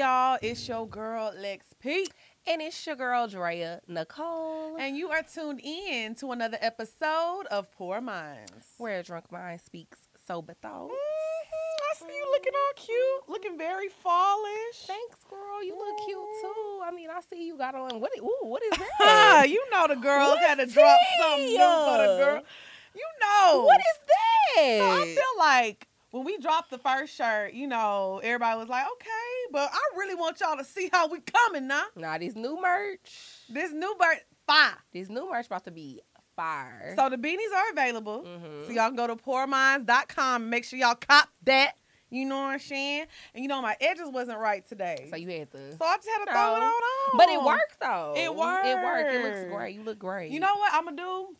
y'all? It's your girl Lex P. And it's your girl Drea Nicole. And you are tuned in to another episode of Poor Minds. Where a drunk mind speaks sober thoughts. Mhm, I see you looking all cute, looking very fallish. Thanks, girl. You look cute too. I mean, I see you got on. What? Ooh, what is Ah, that? you know the girls had to drop something new for the girl. You know. what is that? So I feel like when we dropped the first shirt, you know, everybody was like, okay, but I really want y'all to see how we coming now. Nah, this new merch. This new merch, fire. This new merch about to be fire. So the beanies are available. Mhm. So y'all can go to poorminds.com and make sure y'all cop that. You know what I'm saying? And you know my edges wasn't right today. So you had to. So I just had to throw it on. on. But it worked though. It worked. It worked. It looks great. You look great. You know what I'm gonna do?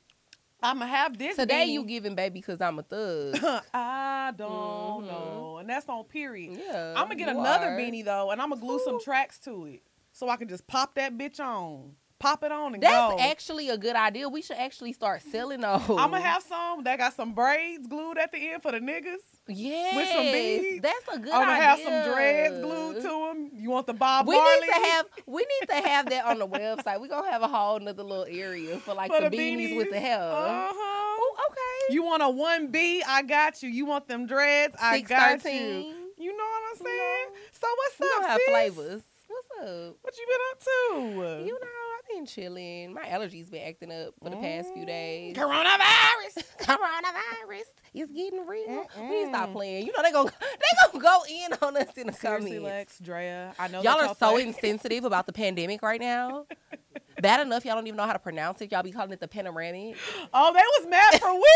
I'm gonna have this Today beanie. you giving baby because I'm a thug. I don't Mhm. know, and that's on period. yeah. I'm gonna get another are. beanie though, and I'm gonna glue some tracks to it, so I can just pop that bitch on, pop it on, and go. That's go. actually a good idea. We should actually start selling those. I'm gonna have some that got some braids glued at the end for the niggas. Yes, with some beads. That's a good idea. I'm gonna idea. have some dreads glued to them. You want the Bob We Marley? need to have we need to have that on the website. We're gonna have a whole nother little area for like For the, the beanies, with the beanies? hair. Uh-huh. Oh, okay. You want a one B? I got you. You want them dreads? I got you. You know what I'm saying? know. So what's We up, gonna have sis? flavors. What's up? What you been up to? You know, been chilling. My allergies been acting up for the past few days. Coronavirus. Coronavirus is getting real. We need to stop playing. You know they gonna they gonna go in on us in the Seriously, comments. Lex, Drea. I know Y'all are so play- insensitive about the pandemic right now. Bad enough y'all don't even know how to pronounce it. Y'all be calling it the panoramic. Oh, they was mad for weeks.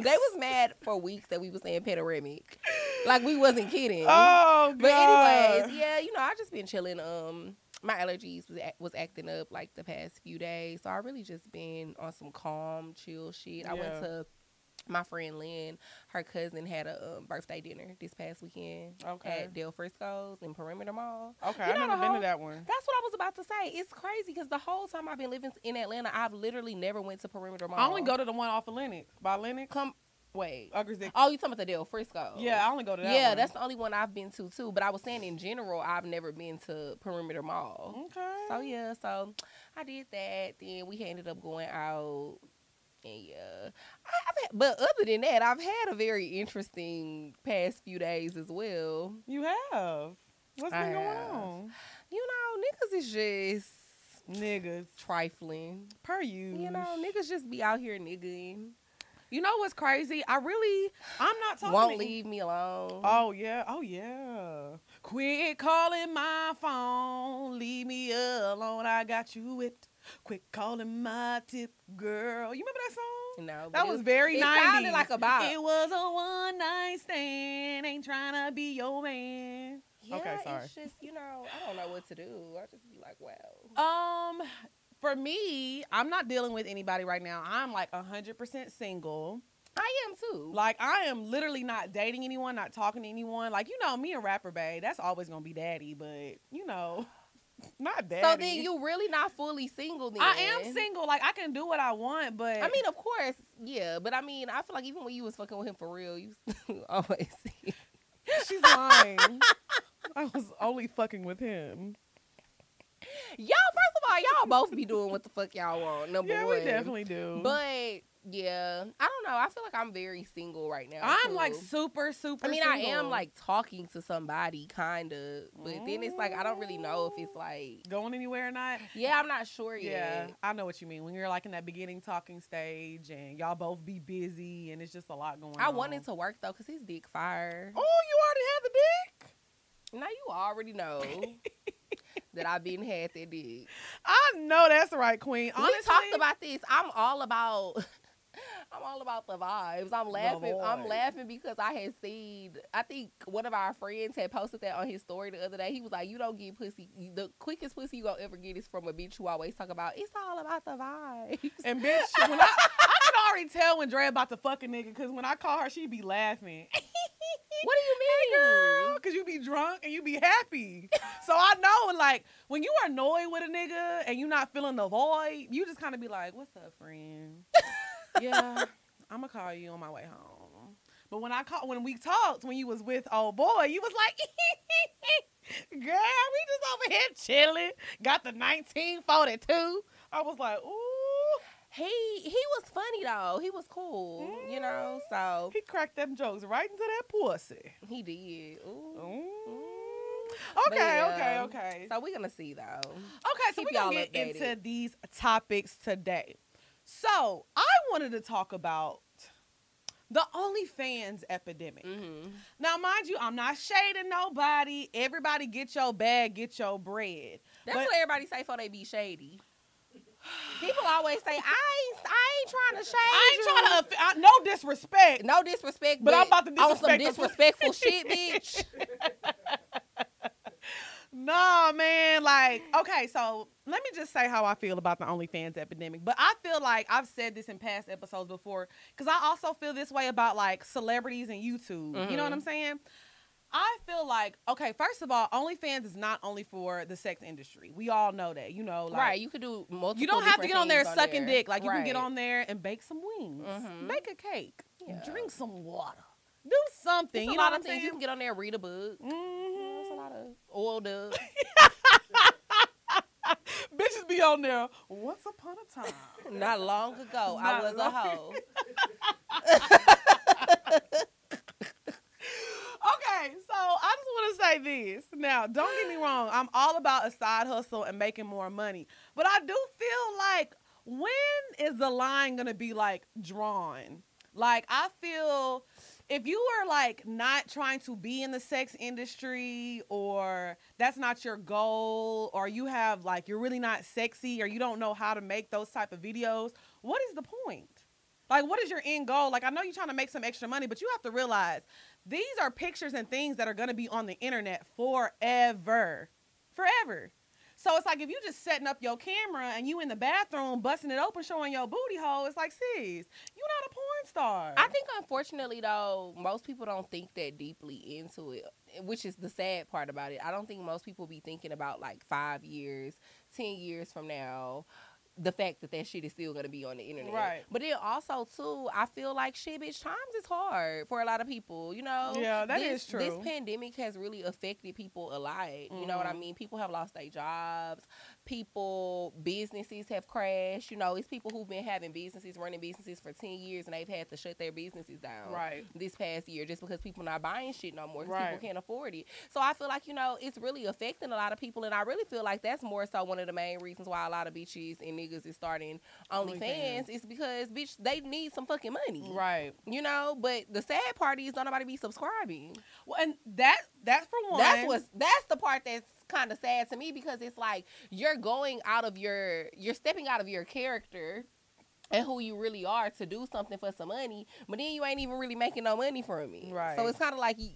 They was mad for weeks that we was saying panoramic. Like we wasn't kidding. Oh, God. but anyways, yeah, you know, I just been chilling. Um my allergies was, was acting up like the past few days. So I really just been on some calm, chill shit. I went to my friend Lynn, her cousin had a um, birthday dinner this past weekend Okay. at Del Frisco's in Perimeter Mall. Okay, You I've know never the been whole- to that one. That's what I was about to say. It's crazy because the whole time I've been living in Atlanta, I've literally never went to Perimeter Mall. I only go to the one off of Lenox by Lenox. come. Wait. Uggers Dick. Oh, you talking about the Del Frisco? Yeah, I only go to that yeah, one. that's the only one I've been to too. But I was saying in general, I've never been to Perimeter Mall. Okay. So yeah, so I did that. Then we ended up going out, and yeah, I, I've had, but other than that, I've had a very interesting past few days as well. You have. What's been going have. on? You know, niggas is just Niggas. trifling. Per you. You know, niggas just be out here nigging. You know what's crazy? I really, I'm not talking. Won't to- leave me alone. Oh yeah, oh yeah. Quit calling my phone, leave me alone. I got you it. Quit calling my tip girl. You remember that song? no, That it was very it 90s. sounded like a bop. It was a one night stand. Ain't trying to be your man. Yeah, Okay, sorry. It's just you know, I don't know what to do. I just be like, wow. Um, for me, I'm not dealing with anybody right now. I'm like 100% single. I am too. Like I am literally not dating anyone, not talking to anyone. Like you know, me and rapper bae, that's always gonna be daddy. But you know, not daddy. so then you really not fully single then? I am single. Like I can do what I want, but I mean, of course, yeah, but I mean, I feel like even when you was fucking with him for real, you always. she's lying. I was only fucking with him. y'all, first of all, y'all both be doing what the fuck y'all want. Number yeah, one, we definitely do. But yeah, I don't know. I feel like I'm very single right now. I'm too. like super, super. I mean, I am like talking to somebody, kind of, but then it's like I don't really know if it's like, going anywhere or not. yeah, I'm not sure Yeah, yet. I know what you mean. When you're like in that beginning talking stage and y'all both be busy and it's just a lot going on. I on. wanted to work though, cause his dick fire. Oh, you already had the dick? Now you already know that I've been had that dick. I know that's right, Queen. Honestly, we talked about this. I'm all about. I'm all about the vibes. I'm laughing. I'm laughing because I had seen. I think one of our friends had posted that on his story the other day. He was like, "You don't get pussy. The quickest pussy you gonna ever get is from a bitch who always talk about it's all about the vibes." And bitch, when I, I can already tell when Dre about to fuck a nigga because when I call her, she be laughing. What do you mean, girl, because you be drunk and you be happy. so I know, like, when you are annoyed with a nigga and you not feeling the void, you just kind of be like, "What's up, friend? yeah, I'm gonna call you on my way home." But when I call, when we talked, when you was with old boy, you was like, Girl, we just over here chilling. Got the 1942. I was like, ooh. He he was funny though. He was cool, you know. So He cracked them jokes right into that pussy. he did. Ooh. Ooh. But Okay, yeah. okay, okay. So we're gonna see though. Okay, so Keep we're gonna get updated. into these topics today. So I wanted to talk about the OnlyFans epidemic. Mm-hmm. Now, mind you, I'm not shading nobody. Everybody get your bag, get your bread. That's But- what everybody say for they be shady. People always say I ain't I ain't trying to shade. I ain't you." trying to, I, no disrespect. No disrespect, But but, I'm about to on some disrespectful shit, bitch. no, man. Like, okay, so let me just say how I feel about the OnlyFans epidemic. But I feel like I've said this in past episodes before because I also feel this way about like celebrities and YouTube. You know what Mhm. I'm saying? I feel like, okay, first of all, OnlyFans is not only for the sex industry. We all know that. You know, like, right, you could do multiple. You don't have to get on there things sucking there. dick. Like you can get on there and bake some wings, Mhm. bake a cake, Yeah. drink some water, do something. You a know lot what of I'm things. You can get on there, read a book. Know, There's a lot of oiled up. Bitches be on there. Once upon a time. Not long ago, I Not was a hoe. Okay, so I just to say this. Now, don't get me wrong. I'm all about a side hustle and making more money. But I do feel like when is the line going to be like drawn? Like I feel if you are like not trying to be in the sex industry or that's not your goal or you have like you're really not sexy or you don't know how to make those type of videos, what is the point? Like what is your end goal? Like I know you're trying to make some extra money, but you have to realize these are pictures and things that are going to be on the internet forever. Forever. So it's like if you just setting up your camera and you in the bathroom busting it open showing your booty hole, it's like, sis, you not a porn star. I think, unfortunately, though, most people don't think that deeply into it, which is the sad part about it. I don't think most people be thinking about like five years, ten years from now. The fact that that shit is still gonna be on the internet, Right. But then also too, I feel like shit, bitch, times is hard for a lot of people. You know, Yeah, that this, is true. This pandemic has really affected people a lot. You know what I Mhm. mean? People have lost their jobs. People, businesses have crashed. You know, it's people who've been having businesses, running businesses for ten years, and they've had to shut their businesses down right. this past year just because people not buying shit no more Right. people can't afford it. So I feel like you know it's really affecting a lot of people, and I really feel like that's more so one of the main reasons why a lot of bitches and niggas is starting OnlyFans OnlyFans. is because bitch they need some fucking money, Right. You know, but the sad part is don't nobody be subscribing. Well, and that that's for one. That's what's that's the part that's kind of sad to me because it's like you're going out of your you're stepping out of your character and who you really are to do something for some money, but then you ain't even really making no money from it. Right. So it's kind of like, you,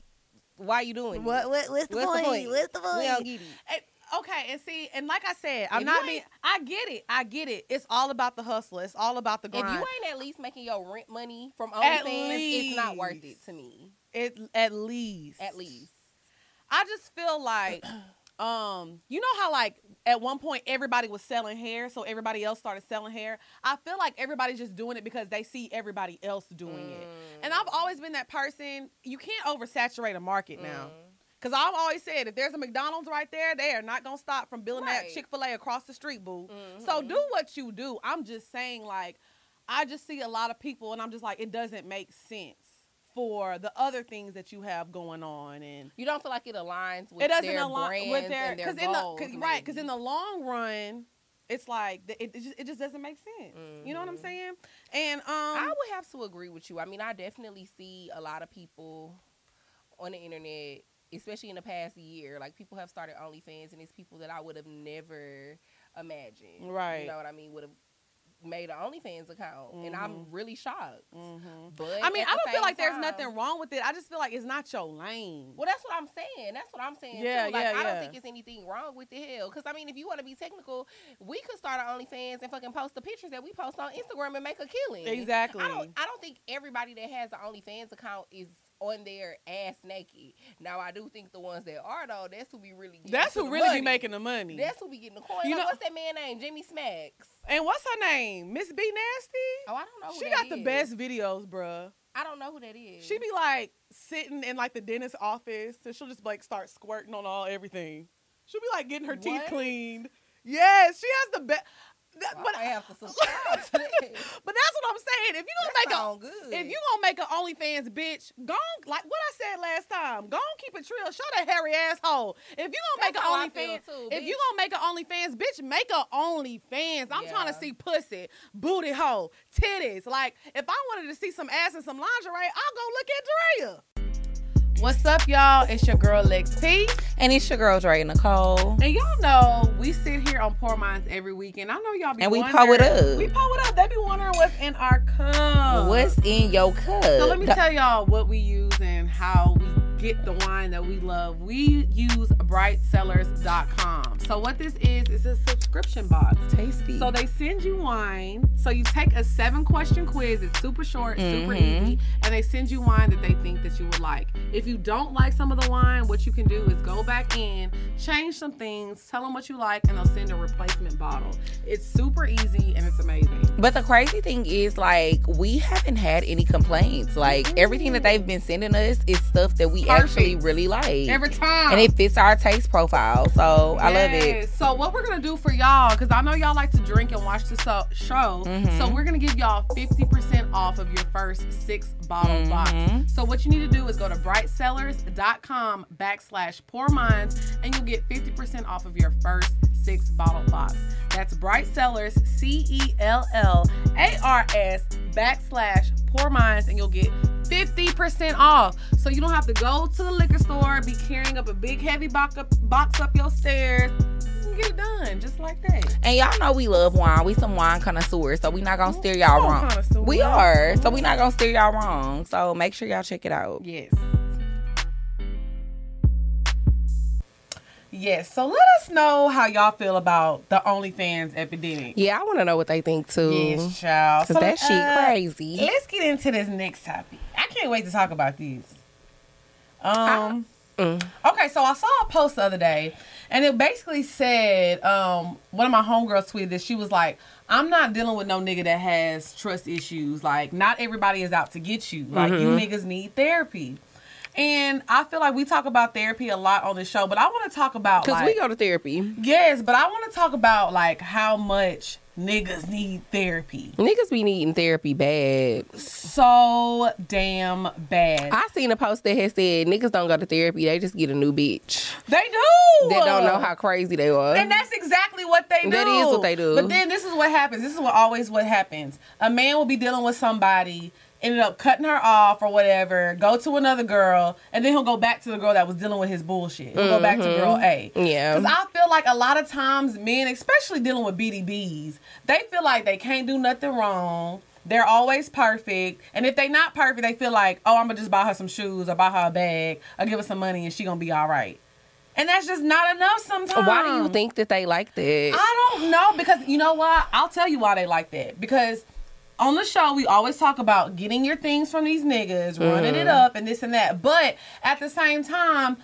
why you doing What, it? what what's the What's the point? point? What's the We don't get it. And- okay, and see, and like I said, I'm If not you being. I get it. I get it. It's all about the hustle. It's all about the girl. If you ain't at least making your rent money from At OnlyFans, it's not worth it to me. it at least. At least. I just feel like, um, you know how like at one point everybody was selling hair, so everybody else started selling hair. I feel like everybody's just doing it because they see everybody else doing it. And I've always been that person. You can't oversaturate a market now. Mm. Cause I've always said if there's a McDonald's right there, they are not gonna stop from building Right. that Chick Fil A across the street, boo. Mhm. So do what you do. I'm just saying, like, I just see a lot of people, and I'm just like, it doesn't make sense for the other things that you have going on, and You don't feel like it aligns with it doesn't their align brands with their and their in the goals, 'cause- right because in the long run, it's like it, it just it just doesn't make sense. You know what I'm Mhm. saying? And um, I would have to agree with you. I mean, I definitely see a lot of people on the internet, especially in the past year. Like people have started OnlyFans, and it's people that I would have never imagined. Right. You know what I mean? Would have made an OnlyFans account, and I'm Mhm. really shocked. mhm. But I mean, I don't feel like there's nothing wrong with it. I just feel like it's not your lane. Well, that's what I'm saying. That's what I'm saying. Yeah, too. Like, yeah, I don't yeah. think it's anything wrong with the hell. Because I mean, if you want to be technical, we could start our OnlyFans and fucking post the pictures that we post on Instagram and make a killing. Exactly. I don't. I don't think everybody that has an OnlyFans account is on their ass naked. Now, I do think the ones that are though, that's who be really. Getting That's who really money. be making the money. That's who be getting the coin. You Like, know- what's that man name? Jimmy Smacks. and what's her name? Miss B Nasty. Oh, I don't know. Who She got the best videos, bruh. I don't know who that is. She be like sitting in like the dentist office, and she'll just like start squirting on all everything. She'll be like getting her teeth cleaned. Yes, she has the best. I But might have to subscribe to that. but that's what I'm saying. If you gonna That make a good. if you gonna make an OnlyFans bitch, go on, like what I said last time. Go on, keep it real. Show that hairy asshole. If you gonna make That's I an OnlyFans, too, if you gonna make an OnlyFans bitch, make a OnlyFans. I'm trying to see pussy, booty hole, titties. Like if I wanted to see some ass and some lingerie, I'll go look at Drea. What's up, y'all? It's your girl Lex P. and it's your girl Dre Nicole. And y'all know we sit here on Poor Minds every week, and I know y'all be And we pull it up. We pull it up. They be wondering what's in our cup. What's in your cup? So let me The- tell y'all what we use and how we get the wine that we love. We use brightcellars.com. So what this is is a subscription box. tasty. So they send you wine. So you take a seven question quiz. It's super short, super Mhm. easy, and they send you wine that they think that you would like. If you don't like some of the wine, what you can do is go back in, change some things, tell them what you like, and they'll send a replacement bottle. It's super easy and it's amazing. But the crazy thing is, like, we haven't had any complaints. Like, everything that they've been sending us is stuff that we. Actually really like. Every time. and it fits our taste profile. So I love it. So what we're gonna do for y'all, because I know y'all like to drink and watch the show, Mhm. so we're gonna give y'all 50% off of your first six bottle box. Mhm. So what you need to do is go to brightcellars.com backslash poor minds and you'll get 50% off of your first six bottle box. That's brightcellars, C E L L A R S backslash poor minds and you'll get 50% off. So you don't have to go to the liquor store, be carrying up a big heavy box up, box up your stairs. You get it done just like that. And y'all know we love wine. We some wine connoisseurs, so we not gonna steer y'all wrong. We are, so we not gonna steer y'all wrong. So make sure y'all check it out. Yes. Yes. So let us know how y'all feel about the OnlyFans epidemic. Yeah, I want to know what they think too. Yes, child. Cause So, that shit uh, crazy. Let's get into this next topic. I can't wait to talk about these. Um. Mm. Okay, so I saw a post the other day, and it basically said, um, one of my homegirls tweeted that she was like, "I'm not dealing with no nigga that has trust issues. Like, not everybody is out to get you. Like, you Mhm. niggas need therapy." And I feel like we talk about therapy a lot on the show, but I want to talk about Cause like, we go to therapy. yes, but I want to talk about like how much niggas need therapy. Niggas be needing therapy bad. So damn bad. I seen a post that had said niggas don't go to therapy, they just get a new bitch. they do. That don't know how crazy they are. And that's exactly what they do. That is what they do. But then this is what happens. This is what always what happens. A man will be dealing with somebody, ended up cutting her off or whatever, go to another girl, and then he'll go back to the girl that was dealing with his bullshit. He'll go back to girl mm-hmm. A. Yeah. Because I feel like a lot of times men, especially dealing with BDBs, they feel like they can't do nothing wrong. They're always perfect. And if they not perfect, they feel like, oh, I'm gonna just buy her some shoes or buy her a bag or give her some money and she gonna be all right. And that's just not enough sometimes. Why do you think that they like that? I don't know because you know what? I'll tell you why they like that. Because on the show, we always talk about getting your things from these niggas, running it Mhm. up, and this and that. But at the same time,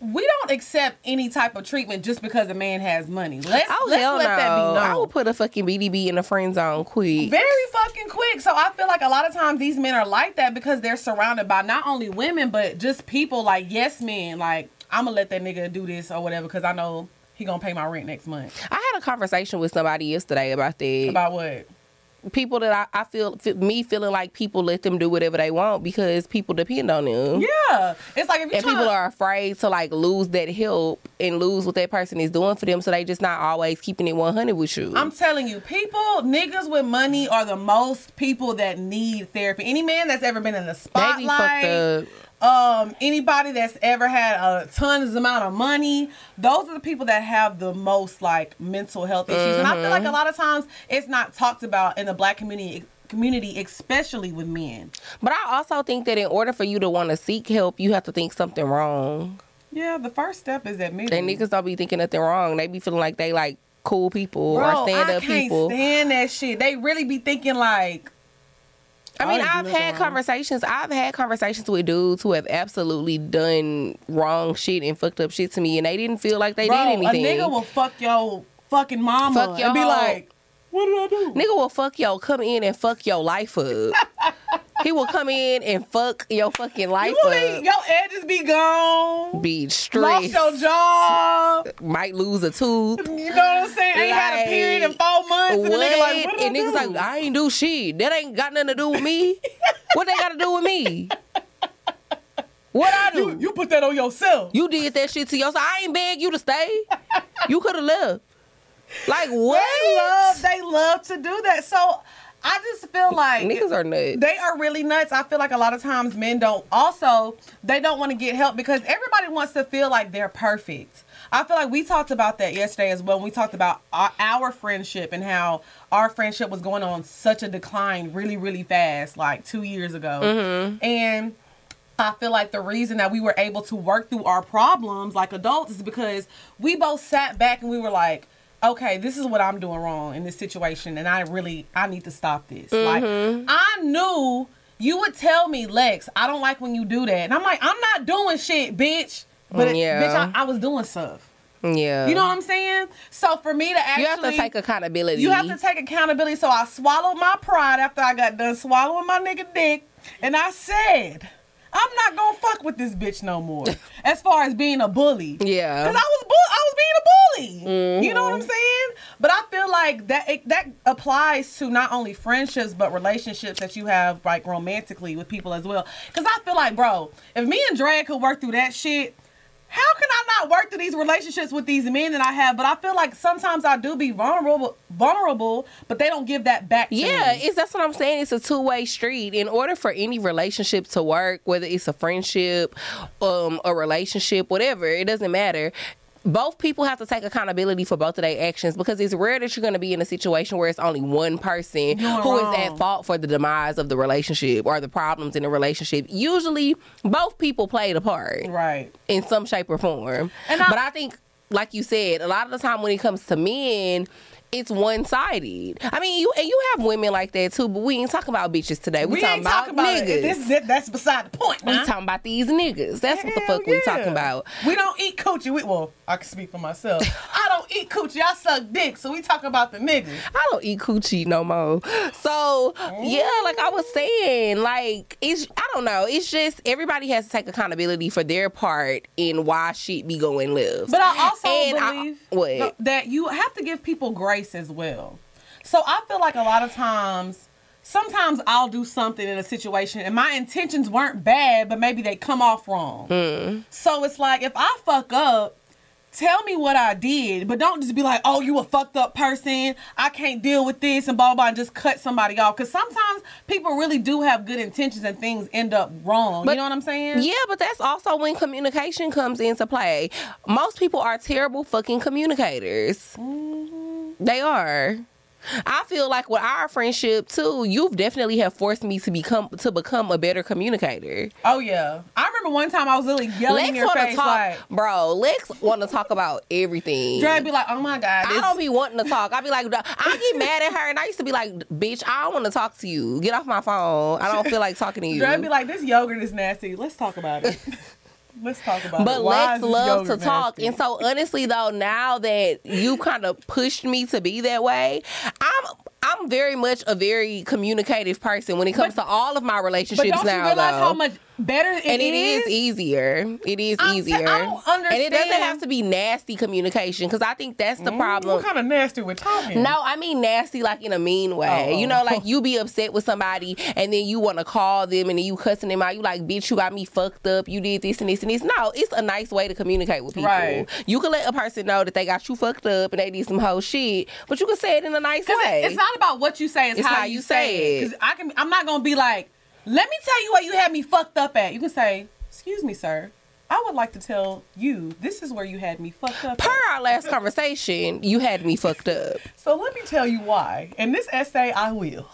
we don't accept any type of treatment just because a man has money. Let's, oh let's let no! that be known. I would put a fucking BDB in the friend zone quick. Very fucking quick. So I feel like a lot of times these men are like that because they're surrounded by not only women but just people like yes men. Like I'm gonna let that nigga do this or whatever because I know he gonna pay my rent next month. I had a conversation with somebody yesterday about that. About what? People that I, I feel, f- me feeling like people let them do whatever they want because people depend on them. Yeah, it's like if you And people tryna- are afraid to like lose that help and lose what that person is doing for them, so they just not always keeping it one hundred with you. I'm telling you, people, niggas with money are the most people that need therapy. Any man that's ever been in the they be fucked spotlight. Um, anybody that's ever had a tons amount of money, those are the people that have the most like mental health issues. And I feel Mm-hmm. like a lot of times it's not talked about in the black community community, especially with men. But I also think that in order for you to want to seek help, you have to think something wrong. Yeah, the first step is that admitting. And niggas don't be thinking nothing wrong. They be feeling like they like cool people Bro, or stand I up can't people. stand that shit. They really be thinking like I mean, I've had conversations. I've had conversations with dudes who have absolutely done wrong shit and fucked up shit to me, and they didn't feel like they Bro, did anything. a nigga will fuck your fucking mama Fuck and be your- like, "What did I do?" Nigga will fuck yo, come in and fuck your life up. he will come in and fuck your fucking life You up. your edges be gone. be Lost stressed. your job. Might lose a tooth. You know what I'm saying? Ain't had a period in four months. And nigga like, what and I niggas do? like, I ain't do shit. That ain't got nothing to do with me. what they got to do with me? What I do? you, you put that on yourself. You did that shit to yourself. I ain't beg you to stay. You could have left. Like what? They love, they love to do that. So I just feel like Niggas are nuts. they are really nuts. I feel like a lot of times men don't also they don't want to get help because everybody wants to feel like they're perfect. I feel like we talked about that yesterday as well. We talked about our, our friendship and how our friendship was going on such a decline really, really fast, like two years ago. Mm-hmm. And I feel like the reason that we were able to work through our problems like adults is because we both sat back and we were like, okay, this is what I'm doing wrong in this situation, and I really I need to stop this. Like Mhm. I knew you would tell me, Lex, I don't like when you do that, and I'm like, I'm not doing shit, bitch. But Yeah. bitch, I, I was doing stuff. Yeah. You know what I'm saying? So for me to actually, You have to take accountability. you have to take accountability. So I swallowed my pride after I got done swallowing my nigga dick, and I said, I'm not gonna fuck with this bitch no more. as far as being a bully, Yeah. because I was bu- I was being a bully. You know what I'm Mhm. saying? But I feel like that it, that applies to not only friendships but relationships that you have like romantically with people as well. Because I feel like, bro, if me and Dre could work through that shit. How can I not work through these relationships with these men that I have? But I feel like sometimes I do be vulnerable, vulnerable, but they don't give that back. To Yeah, me. it's that's what I'm saying. It's a two way street. In order for any relationship to work, whether it's a friendship, um, a relationship, whatever, it doesn't matter. Both people have to take accountability for both of their actions because it's rare that you're going to be in a situation where it's only one person who is wrong. at fault for the demise of the relationship or the problems in the relationship. Usually, both people played a part right. in some shape or form. And I- but I think, like you said, a lot of the time when it comes to men, it's one sided. I mean, you and you have women like that too, but we ain't talking about bitches today. We, We, talking ain't about, talking about niggas. it. This, that- that's beside the point. we talking about these niggas. That's what the Hell fuck we talking about. We don't eat coochie. We, well, I can speak for myself. I don't eat coochie. I suck dick. So we talk about the niggas. I don't eat coochie no more. So yeah, like I was saying, like it's I don't know. It's just everybody has to take accountability for their part in why shit be going left. But I also And I- believe what? that you have to give people grace as well. So I feel like a lot of times, sometimes I'll do something in a situation and my intentions weren't bad, but maybe they come off wrong. Mm. So it's like if I fuck up, tell me what I did, but don't just be like, "Oh, you a fucked up person. I can't deal with this," and blah blah, blah and just cut somebody off. Because sometimes people really do have good intentions and things end up wrong. But- you know what I'm saying? Yeah, but that's also when communication comes into play. Most people are terrible fucking communicators. Mhm. They are. I feel like with our friendship too, you've definitely have forced me to become to become a better communicator. Oh yeah. I remember one time I was literally yelling Lex in your face talk, like. bro. Lex want to talk about everything. Dre be like, "Oh my god, I this- don't be wanting to talk. I be like, I get mad at her, and I used to be like, "Bitch, I don't want to talk to you. Get off my phone. I don't feel like talking to you." Dre be like, this yogurt is nasty. Let's talk about it. Let's talk about it. But Why Lex loves to yogurt talk. nasty? And so honestly though, now that you kind of pushed me to be that way, I'm I'm very much a very communicative person when it comes to all of my relationships but relationships don't you now realize though. how much better it and it is? is easier. It is I'm t- easier. I don't understand. and it doesn't have to be nasty communication because I think that's the Mm, problem. What kind of nasty we're talking? No, I mean nasty like in a mean way. Oh. You know, like you be upset with somebody and then you want to call them and then you cussing them out. You like, bitch, you got me fucked up. You did this and this and this. No, it's a nice way to communicate with people. Right. You can let a person know that they got you fucked up and they did some whole shit, but you can say it in a nice Because way. it's not about what you say; it's, how, you say it. Because I can, I'm not gonna be like, "Let me tell you what you had me fucked up at." You can say, "Excuse me, sir. I would like to tell you this is where you had me fucked up." per at. our last conversation, you had me fucked up. So let me tell you why. In this essay, I will.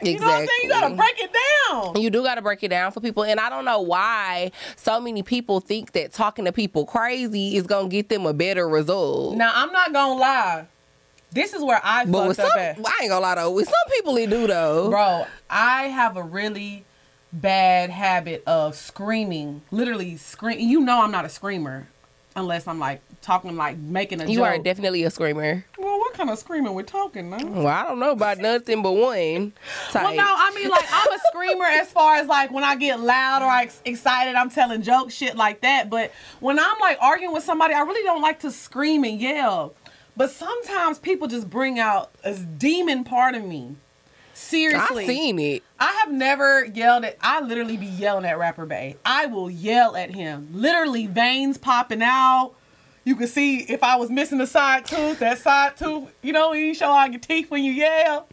Exactly. You know what I'm saying? You gotta break it down. You do got to break it down for people. And I don't know why so many people think that talking to people crazy is to get them a better result. Now I'm not gonna lie. This is where I But fucked some, up at. I ain't gonna lie though. With some people, it do though. Bro, I have a really bad habit of screaming. Literally scream. You know I'm not a screamer unless I'm like talking like making a You joke. are definitely a screamer. well, what kind of screaming we're talking now. Well, I don't know about nothing but one. Type. Well, no, I mean, like, I'm a screamer as far as like when I get loud or ex- excited, I'm telling jokes, shit like that. But when I'm like arguing with somebody, I really don't like to scream and yell. But sometimes people just bring out a demon part of me. Seriously. I've seen it. I have never yelled at. I literally be yelling at Rapper Bay. I will yell at him. Literally, veins popping out. You can see if I was missing a side tooth, that side tooth. You know, you show all your teeth when you yell.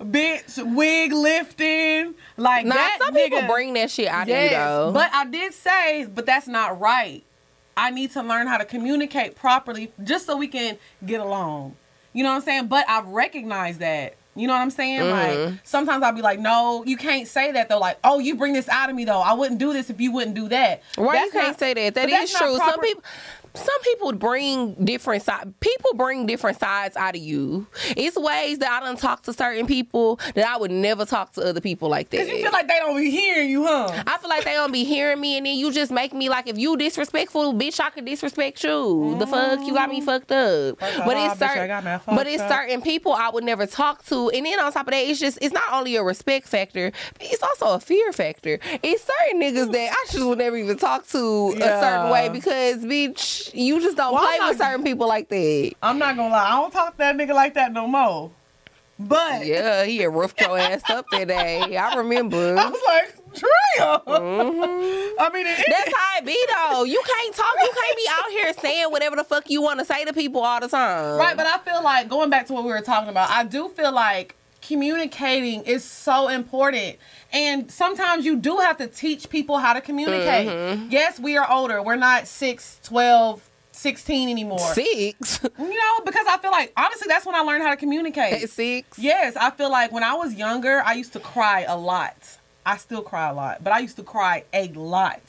Bitch, wig lifting, like Nah, that. some nigga, people bring that shit out yes, of you though. but I did say, but that's not right. I need to learn how to communicate properly, just so we can get along. You know what I'm saying? But I've recognized that. You know what I'm saying? Like Mhm. sometimes I'll be like, no, you can't say that though. Like, oh, you bring this out of me though. I wouldn't do this if you wouldn't do that. Why That's you can't not- say that? that's is true. Some people some people bring different sides. People bring different sides out of you. It's ways that I don't talk to certain people that I would never talk to other people like that. Cause you feel like they don't be hearing you, huh? I feel like they don't be hearing me, and then you just make me like, if you disrespectful, bitch, I could disrespect you. The fuck, you got me mm-hmm. fucked up. But it's certain, but it's up. certain people I would never talk to, and then on top of that, it's just it's not only a respect factor, it's also a fear factor. It's certain niggas that I just would never even talk to a certain way because, bitch, you just don't Well, play I'm with certain people like that. I'm not gonna lie, I don't talk to that nigga like that no more. But Yeah, he had roughed your ass up that day. I remember. I was like, Drea. Mhm. I mean, it, That's how it be though. You can't talk. You can't be out here saying whatever the fuck you want to say to people all the time. Right, but I feel like going back to what we were talking about, I do feel like communicating is so important. And sometimes you do have to teach people how to communicate. Mhm. Yes, we are older. We're not 6, 12, 16 anymore. six. You know, because I feel like honestly that's when I learned how to communicate. At six. Yes, I feel like when I was younger, I used to cry a lot. I still cry a lot, but I used to cry a lot.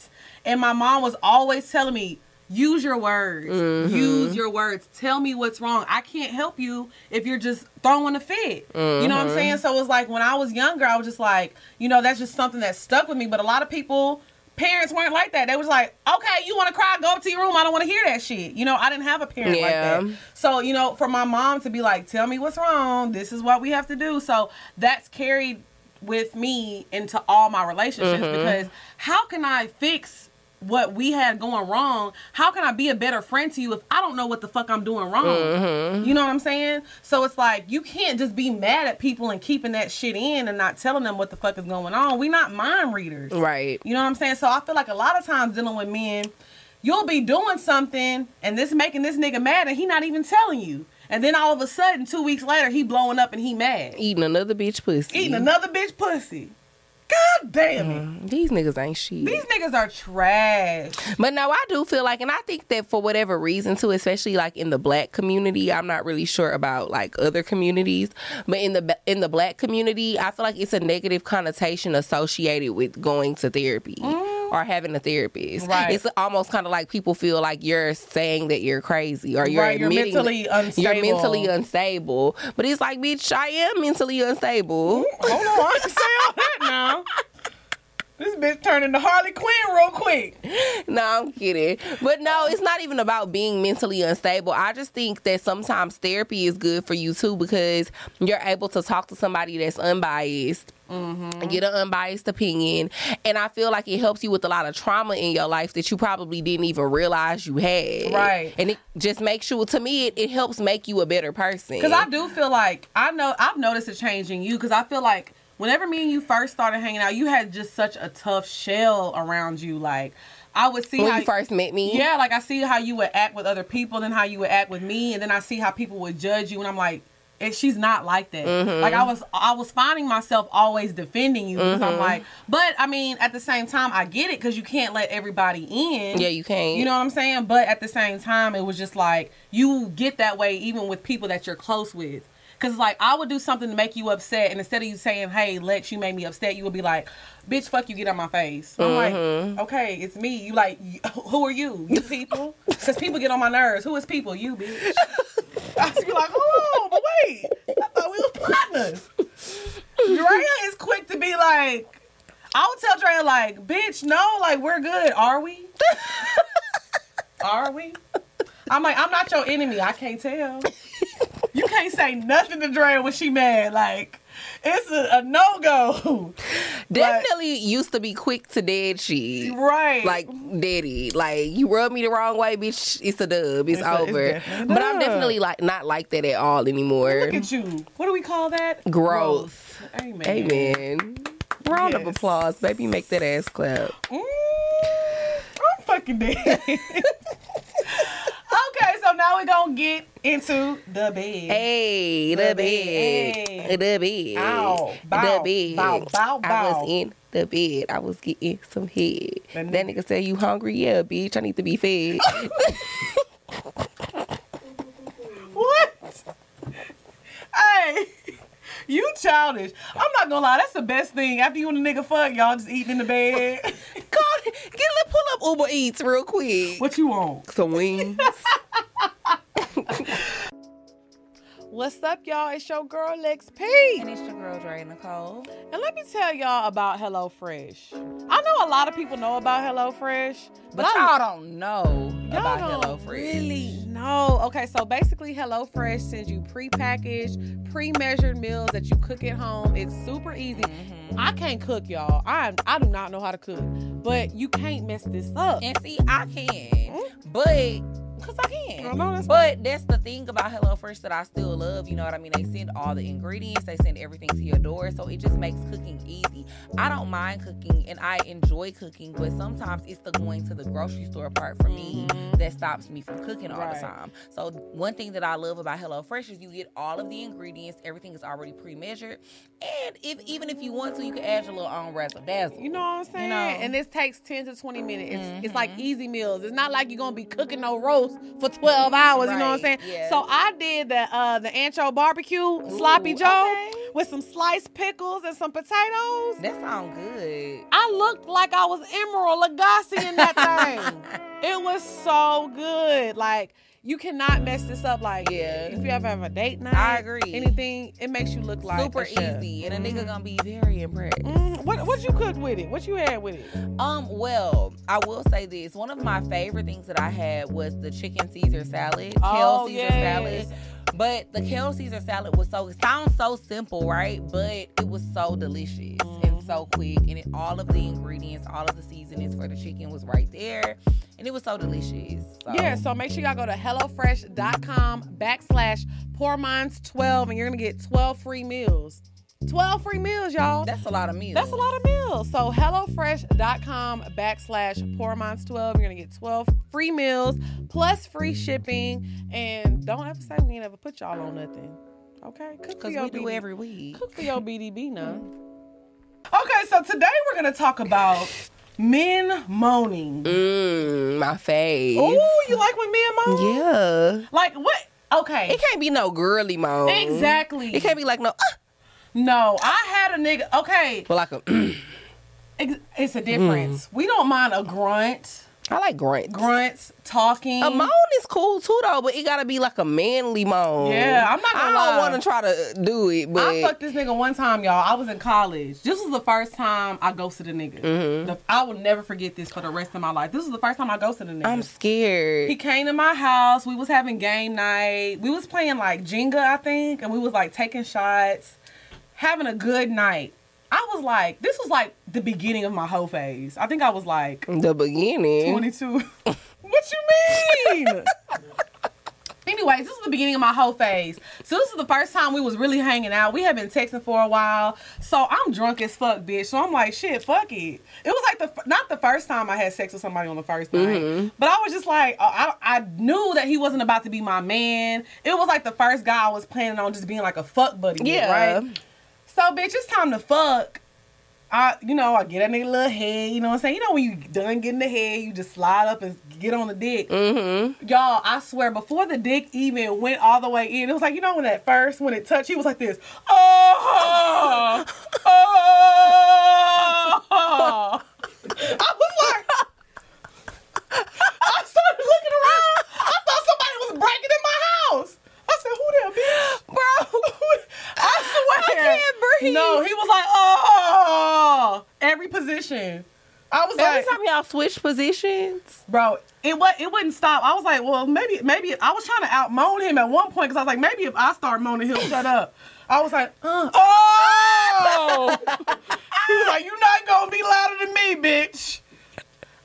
And my mom was always telling me, use your words. Mhm. Use your words. Tell me what's wrong. I can't help you if you're just throwing a fit. You know what I'm Mhm. saying? So it's like when I was younger, I was just like, you know, that's just something that stuck with me. But a lot of people, parents weren't like that. They was like, okay, you want to cry? Go up to your room. I don't want to hear that shit. You know, I didn't have a parent like that. So, you know, for my mom to be like, tell me what's wrong. This is what we have to do. So that's carried with me into all my relationships Mhm. because how can I fix what we had going wrong? How can I be a better friend to you if I don't know what the fuck I'm doing wrong? Mhm. You know what I'm saying? So it's like you can't just be mad at people and keeping that shit in and not telling them what the fuck is going on. We not mind readers. Right. You know what I'm saying? So I feel like a lot of times dealing with men, you'll be doing something and this making this nigga mad and he not even telling you. And then all of a sudden, two weeks later, he blowing up and he mad. Eating another bitch pussy. Eating another bitch pussy. God damn it. Mm, These niggas ain't shit. These niggas are trash. But no, I do feel like, and I think that for whatever reason too, especially like in the black community, I'm not really sure about like other communities, but in the in the black community, I feel like it's a negative connotation associated with going to therapy. Or having a therapist, Right. It's almost kind of like people feel like you're saying that you're crazy, or you're right, you're mentally unstable. you're mentally unstable. But it's like, bitch, I am mentally unstable. Hold on, I can say all that now. This bitch turned into Harley Quinn real quick. no, I'm kidding. But no, it's not even about being mentally unstable. I just think that sometimes therapy is good for you too because you're able to talk to somebody that's unbiased. And get an unbiased opinion, and I feel like it helps you with a lot of trauma in your life that you probably didn't even realize you had. Right. and it just makes you. To me, it, it helps make you a better person. Because I do feel like I know I've noticed a change in you. Because I feel like whenever me and you first started hanging out, you had just such a tough shell around you. Like I would see when how you first met me, yeah, like I see how you would act with other people, and how you would act with me, and then I see how people would judge you, and I'm like. And she's not like that. Mhm. Like I was, I was finding myself always defending you because I'm Mhm. like, but I mean, at the same time, I get it because you can't let everybody in. yeah, you can't. You know what I'm saying? But at the same time, it was just like you get that way even with people that you're close with. Cause like I would do something to make you upset, and instead of you saying, "Hey, Lex, you made me upset," you would be like, "Bitch, fuck you, get out my face." I'm like, mm-hmm. "Okay, it's me." You like, who are you? You people? Cause people get on my nerves. Who is people? You bitch. I just be like, "Oh, but wait, I thought we was partners." Drea is quick to be like, I would tell Drea like, "Bitch, no, like we're good. Are we? Are we?" I'm like, I'm not your enemy. I can't tell. You can't say nothing to Dre when she mad. Like it's a, a no go. Definitely used to be quick to dead shit. Right. Like daddy, like you rub me the wrong way, bitch. It's a dub. It's, It's a- it's over. but I'm definitely like not like that at all anymore. Look at you. What do we call that? Growth. Amen. Amen. Round of applause, baby. Make that ass clap. Mm, I'm fucking dead. okay, so now we're gonna get into the bed. Hey, The the bed. bed. The bed. Ow. The bed. Bow, bow, I was in the bed. I was getting some head. That That nigga said, You hungry? Yeah, bitch. I need to be fed. What? Hey, you childish. I'm not gonna lie, that's the best thing. After you and the nigga fuck, y'all just eating in the bed. Get let pull up Uber Eats real quick. what you want? Some wings. What's up, y'all? It's your girl Lex P. and it's your girl Dre Nicole. And let me tell y'all about HelloFresh. I know a lot of people know about HelloFresh, But I- y'all don't know Y'all about don't HelloFresh. Really? No. Okay, so basically, HelloFresh sends you pre-packaged, pre-measured meals that you cook at home. It's super easy. Mhm. I can't cook, y'all. I I do not know how to cook, but you can't mess this up. And see, I can, mm-hmm. but because I can. I know that's But that's the thing about HelloFresh that I still love. You know what I mean? They send all the ingredients, they send everything to your door. So it just makes cooking easy. I don't mind cooking and I enjoy cooking, but sometimes it's the going to the grocery store part for me Mhm. that stops me from cooking all Right. the time. So one thing that I love about HelloFresh is you get all of the ingredients, everything is already pre-measured. And if even if you want to, you can add your little own razzle dazzle. You know what I'm saying? know. And this takes 10 to 20 minutes. It's, it's like Mhm. easy meals. It's not like you're going to be cooking no roast for 12 hours. You know what I'm saying? Right, yeah. So I did the uh, the ancho barbecue, sloppy joe, okay. with some sliced pickles and some potatoes. That sounds good. I looked like I was Emeril Lagasse in that thing. it was so good. Like, you cannot mess this up. Like, Yeah. if you ever have a date night, I agree. Anything, it makes you look like Super easy, and a nigga Mhm. gonna be very impressed. Mhm. What what you cooked with it? What you had with it? Um, well, I will say this. One of my favorite things that I had was the chicken Caesar salad, kale Oh, Caesar yes. salad. But the kale Caesar salad was so it sounds so simple, right? But it was so delicious and so quick, and it, all of the ingredients, all of the seasonings for the chicken was right there, and it was so delicious. So. Yeah, so make sure y'all go to HelloFresh.com backslash Poor Minds 12 and you're gonna get 12 free meals. 12 free meals, y'all. that's a lot of meals. That's a lot of meals. So HelloFresh.com backslash Poor Minds 12. You're gonna get 12 free meals plus free shipping. And don't ever say we ain't ever put y'all on nothing. Okay? Cook because we do every week. Cook for your BDB now. Okay, so today we're gonna talk about men moaning. Mmm, my face. Oh, you like when men moan? Yeah. Like what? Okay. It can't be no girly moan. Exactly. It can't be like no, uh, No, I had a nigga. Okay, but like a. it's a difference. We don't mind a grunt, I like grunts. grunts talking. A moan is cool too though, but it gotta be like a manly moan. Yeah, I'm not I gonna don't lie. want to try to do it, but I fucked this nigga one time, y'all. I was in college. This was the first time I ghosted a nigga. Mhm. The- I will never forget this for the rest of my life. This was the first time I ghosted a nigga. I'm scared. he came to my house. We was having game night. We was playing like Jenga, I think, and we was like taking shots, having a good night. I was like, this was like the beginning of my whole phase. I think I was like the beginning. 22. what you mean? Anyways, this is the beginning of my whole phase. So this is the first time we was really hanging out. We had been texting for a while. So I'm drunk as fuck, bitch. So I'm like, shit, fuck it. It was like the not the first time I had sex with somebody on the first night, Mhm. but I was just like, uh, I, I knew that he wasn't about to be my man. It was like the first guy I was planning on just being like a fuck buddy, with, Yeah. right? So bitch, it's time to fuck. I, you know, I get that nigga little head. You know what I'm saying? You know when you done getting the head, you just slide up and get on the dick. Mm-hmm. Y'all, I swear, before the dick even went all the way in, it was like you know when that first when it touched, he was like this. Oh, oh. I was like, I started looking around. I thought somebody was breaking in my house. I said, "Who that bitch, bro?" I swear, I can't breathe. No, he was like, "Oh, every position." I was Every like, time y'all switch positions. bro, it was it wouldn't stop. I was like, well, maybe maybe I was trying to out moan him at one point because I was like, maybe if I start moaning, he'll shut up. I was like, uh, oh. he was like, you're not gonna be louder than me, bitch.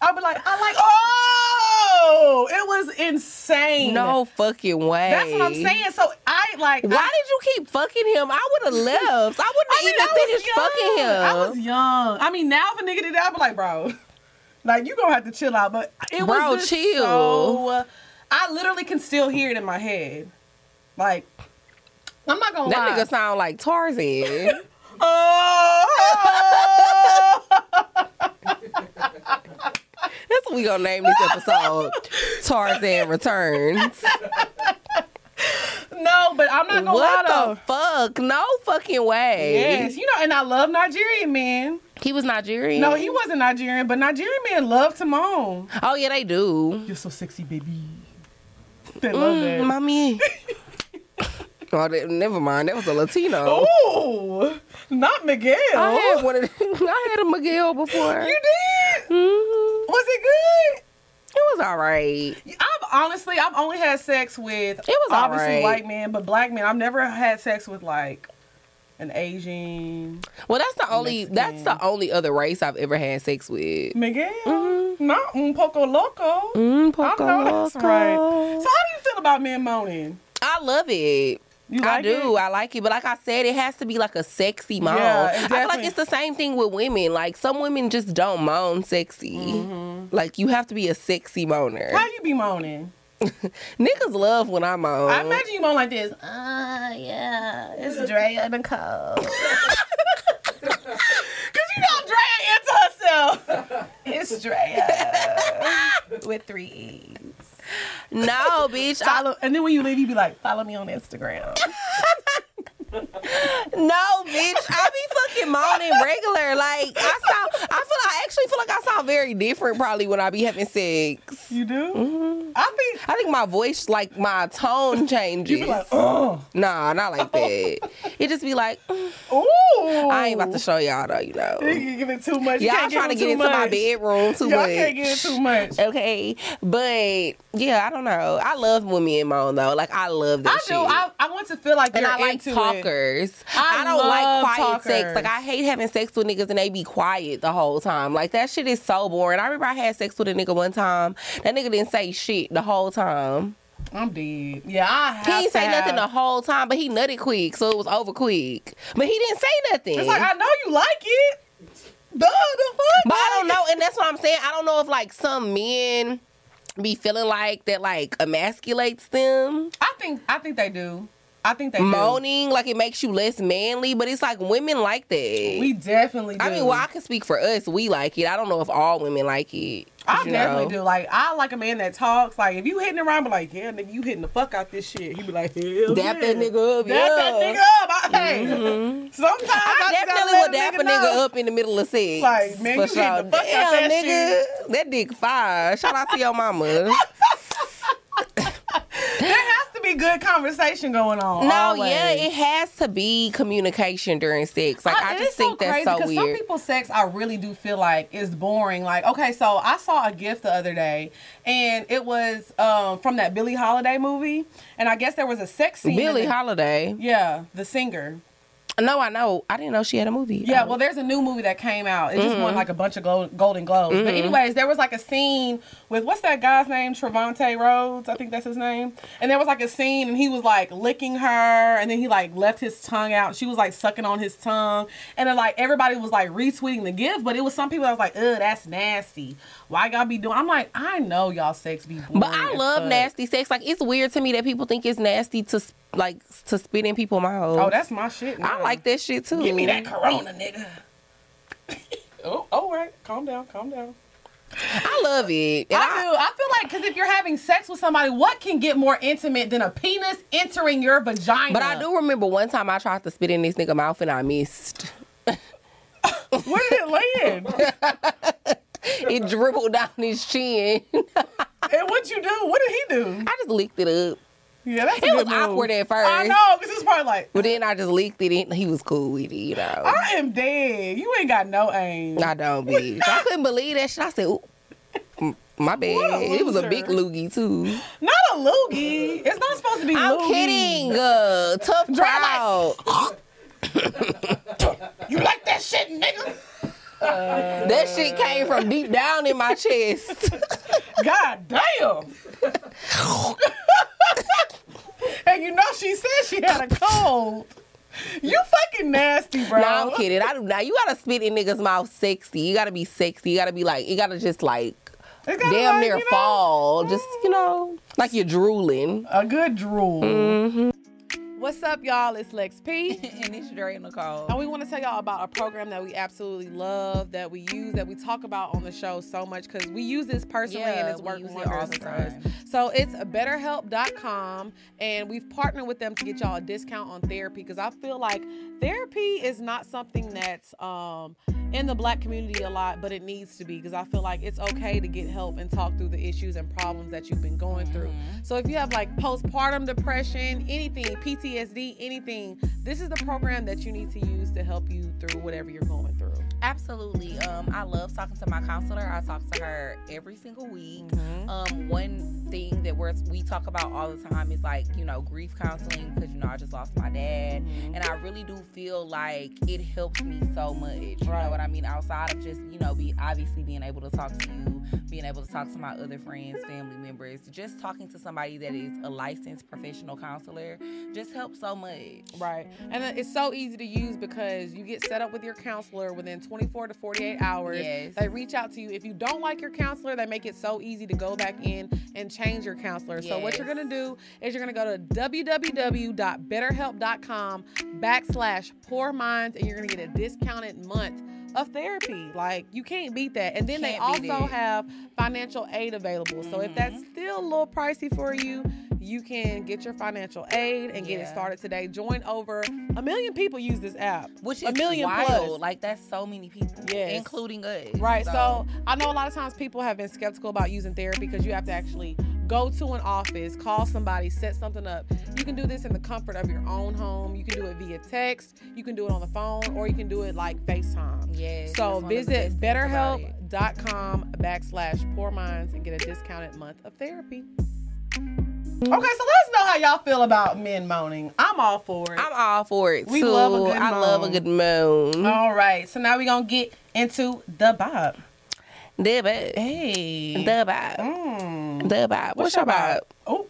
I'd be like, I like, oh, it was insane. No fucking way. that's what I'm saying. So I like, Why I, did you keep fucking him? I would have left. I wouldn't I mean, even finished fucking him. I was young. I mean, now if a nigga did that, I'd be like, bro, like you gonna have to chill out. But it Bro, was just chill. So, I literally can still hear it in my head. Like, I'm not gonna that lie. nigga sound like Tarzan. oh, That's what we gonna name this episode. Tarzan returns. no, but I'm not gonna What lie the fuck? No fucking way. Yes, you know, and I love Nigerian men. He was Nigerian. No, he wasn't Nigerian, but Nigerian men love to moan. Oh yeah, they do. You're so sexy, baby. They love Mm, that. mommy. oh, that, never mind. That was a Latino. Oh, not Miguel. I had one of. I had a Miguel before. You did? Mhm. Was it good? It was all right. I've honestly, I've only had sex with It was obviously alright. white men, but black men. I've never had sex with like an Asian Well, that's the only. That's the only other race I've ever had sex with. Miguel. Mhm. Not un poco loco. Mm, I poco loco. that's right. So how do you feel about men moaning? I love it. You I do. it? I like it. But like I said, it has to be like a sexy moan. Yeah, it I feel like it's the same thing with women. Like some women just don't moan sexy. Mhm. Like you have to be a sexy moaner. How you be moaning? Niggas love when I moan. I imagine you moan like this. Uh, yeah, it's Drea Nicole. Cause you know Drea into herself. It's Drea with three E's. No, bitch. I, and then when you leave, you be like, follow me on Instagram. no, bitch. I be fucking moaning regular. Like I sound. I feel. I actually feel like I sound very different probably when I be having sex. You do? Mhm. I think I think my voice, like my tone changes. you be like, oh, Nah, not like that. It just be like, ooh. I ain't about to show y'all though, you know. You give it too much. Y'all give trying to get into my much. bedroom too Y'all much. can't get it too much. Okay, but yeah, I don't know. I love when men moan though. Like I love that I shit. do. I, I want to feel like and you're I like into it. talkers. I I, don't like quiet sex. Like I hate having sex with niggas and they be quiet the whole time. Like that shit is so boring. I remember I had sex with a nigga one time. That nigga didn't say shit the whole time. I'm dead. Yeah, I have He didn't say nothing the whole time, but he nutted quick, so it was over quick. But he didn't say nothing. It's like I know you like it. Duh, the fuck. But I don't know, and that's what I'm saying. I don't know if like some men be feeling like that like emasculates them. I think I think they do. I think they Moaning, like it makes you less manly, but it's like women like that. We definitely do. I mean, well, I can speak for us. We like it. I don't know if all women like it. I definitely know. do. Like I like a man that talks. Like if you hitting around, be like, yeah, nigga, you hitting the fuck out this shit. He be like, hell Dap yeah. that nigga up, Dap yeah. that nigga up. I, hey, Mhm. sometimes I, I definitely would dap a know. nigga up in the middle of sex. Like, man, you hitting the fuck out that nigga, that dick fire. Shout out to your mama. There has to be good conversation going on. No, always. yeah, it has to be communication during sex. Like I, and just think that's crazy so 'cause Some weird. people's sex, I really do feel like is boring. Like, okay, so I saw a gift the other day, and it was um, from that Billie Holiday movie, and I guess there was a sex scene. Billie. Holiday. Yeah, the singer. No, I know. I didn't know she had a movie. Yeah, Oh. well, there's a new movie that came out. It just won Mhm. like a bunch of glo- Golden Globes. But Mhm. anyways, there was like a scene with what's that guy's name? Trevante Rhodes, I think that's his name. And there was like a scene, and he was like licking her, and then he like left his tongue out. She was like sucking on his tongue, and then like everybody was like retweeting the gift, but it was some people that was like, "Ugh, that's nasty. Why y'all be doing?" I'm like, I know y'all sex be. But I love fuck. nasty sex. Like it's weird to me that people think it's nasty to like to spit in people's mouths. Oh, that's my shit. I like that shit too. Give me that Corona, nigga. oh, all right. Calm down. Calm down. I love it. And I do. I feel like because if you're having sex with somebody, what can get more intimate than a penis entering your vagina? But I do remember one time I tried to spit in this nigga mouth and I missed. Where did it land? it dribbled down his chin. and what you do? What did he do? I just licked it up. Yeah, that's It was move. awkward at first. I know, because it's probably like, But then I just leaked it and he was cool with it, you know. I am dead. You ain't got no aim. I don't bitch. I couldn't believe that shit. I said, Ooh, my bad. It was a big loogie too. Not a loogie. It's not supposed to be I'm loogie. kidding. Uh, tough crowd. You like that shit, nigga? That shit came from deep down in my chest. God damn. and you know she said she had a cold. You fucking nasty, bro. No, I'm kidding. I do not. You gotta spit in niggas' mouth sexy. You gotta be sexy. You gotta be like, you gotta just like damn like, near you know, fall. Just, you know, like you're drooling. A good drool. Mm-hmm. What's up, y'all? It's Lex P. and it's Dre Nicole. And we want to tell y'all about a program that we absolutely love, that we use, that we talk about on the show so much because we use this personally and it's we worked it all the for us. time. So it's betterhelp.com and we've partnered with them to get y'all a discount on therapy because I feel like therapy is not something that's um, in the black community a lot, but it needs to be because I feel like it's okay to get help and talk through the issues and problems that you've been going through. Mm-hmm. So if you have like postpartum depression, anything, PTSD, anything, this is the program that you need to use to help you through whatever you're going through. Absolutely. Um, I love talking to my counselor. I talk to her every single week. Um, one thing that we're, we talk about all the time is like, you know, grief counseling because, you know, I just lost my dad. And I really do feel like it helps me so much. You Right. know what I mean? Outside of just, you know, be obviously being able to talk to you, being able to talk to my other friends, family members, just talking to somebody that is a licensed professional counselor just helps so much. Right. And it's so easy to use because you get set up with your counselor within 24 to 48 hours. Yes. They reach out to you. If you don't like your counselor, they make it so easy to go back in and change your counselor. So what you're going to do is you're going to go to www.betterhelp.com backslash pour minds and you're going to get a discounted month of therapy. Like you can't beat that. And then they Can't beat also have financial aid available. So if that's Mm-hmm. still a little pricey for you, you can get your financial aid and get it started today. Join over a million people use this app. Which is a million wild. plus. Like that's so many people, Yes. including us. Right. So, I know a lot of times people have been skeptical about using therapy because you have to actually go to an office, call somebody, set something up. You can do this in the comfort of your own home. You can do it via text. You can do it on the phone, or you can do it like FaceTime. Yes, So that's one of the visit best things about it. betterhelp.com backslash pour minds and get a discounted month of therapy. Okay, so let us know how y'all feel about men moaning. I'm all for it. I'm all for it We too. love a good I love a moan. good moan. all right, so now we're gonna get into the Bob. The vibe. Hey. The vibe. Mm. The vibe. What's your vibe? Oh,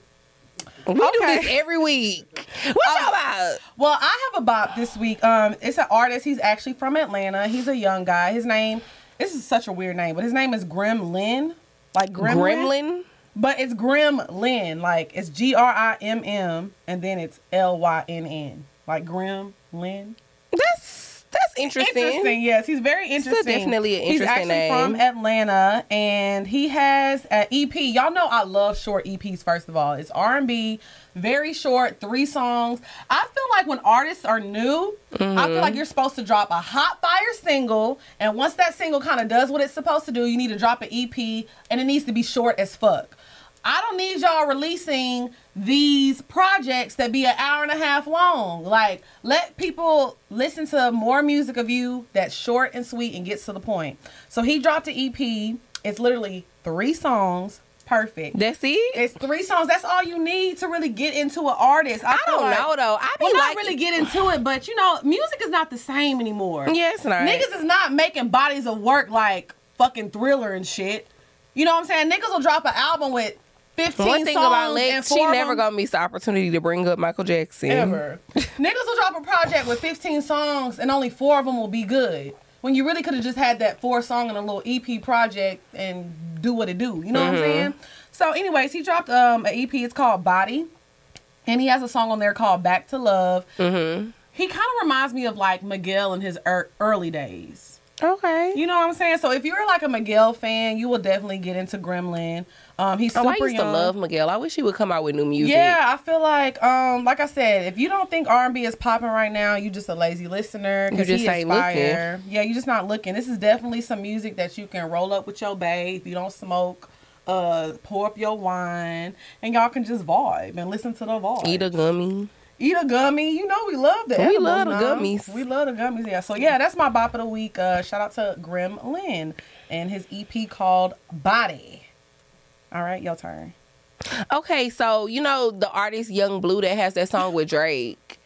We do Okay. this every week. What's your vibe? well, I have a bop this week. Um, it's an artist. He's actually from Atlanta. He's a young guy. His name. This is such a weird name, but his name is Grim Lynn. Like Gremlin, Gremlin. But it's Grim Lynn. Like it's G R I M M, and then it's L Y N N. Like Grim Lynn. That's that's interesting. Interesting, yes. He's very interesting. definitely an interesting He's actually from. Atlanta, and he has an EP. Y'all know I love short EPs. First of all, it's R and B, very short, three songs. I feel like when artists are new, I feel Mm-hmm. like you're supposed to drop a hot fire single, and once that single kind of does what it's supposed to do, you need to drop an EP, and it needs to be short as fuck. I don't need y'all releasing these projects that be an hour and a half long. Like, let people listen to more music of you that's short and sweet and gets to the point. So he dropped an EP. It's literally three songs. Perfect. That's it. It's three songs. That's all you need to really get into an artist. I, I don't like- know though. I be Well, not really get into it, but you know, music is not the same anymore. Yeah, it's not. Niggas is not making bodies of work like fucking thriller and shit. You know what I'm saying? Niggas will drop an album with 15 One thing songs about and Lex, she never gonna miss the opportunity to bring up Michael Jackson. ever. Niggas will drop a project with 15 songs and only four of them will be good. When you really could have just had that four song and a little EP project and do what it do. You know what I'm saying? So, anyways, he dropped um an EP. It's called Body, and he has a song on there called Back to Love. Mm-hmm. He kind of reminds me of like Miguel in his er- early days. Okay. You know what I'm saying? So if you're like a Miguel fan, you will definitely get into Gremlin. Um, he's Oh, I used young. to love Miguel. I wish he would come out with new music. Yeah, I feel like, um, like I said, if you don't think R&B is popping right now, you just a lazy listener. You just ain't fire. Yeah, you just not looking. This is definitely some music that you can roll up with your bae if you don't smoke. uh, pour up your wine, and y'all can just vibe and listen to the vibe. Eat a gummy. Eat a gummy. You know we love the We love the gummies. We love the gummies. Yeah. So yeah, that's my bop of the week. Uh, shout out to Grim Lynn and his EP called Body. All right, your turn. Okay, so you know the artist Yung Bleu that has that song with Drake.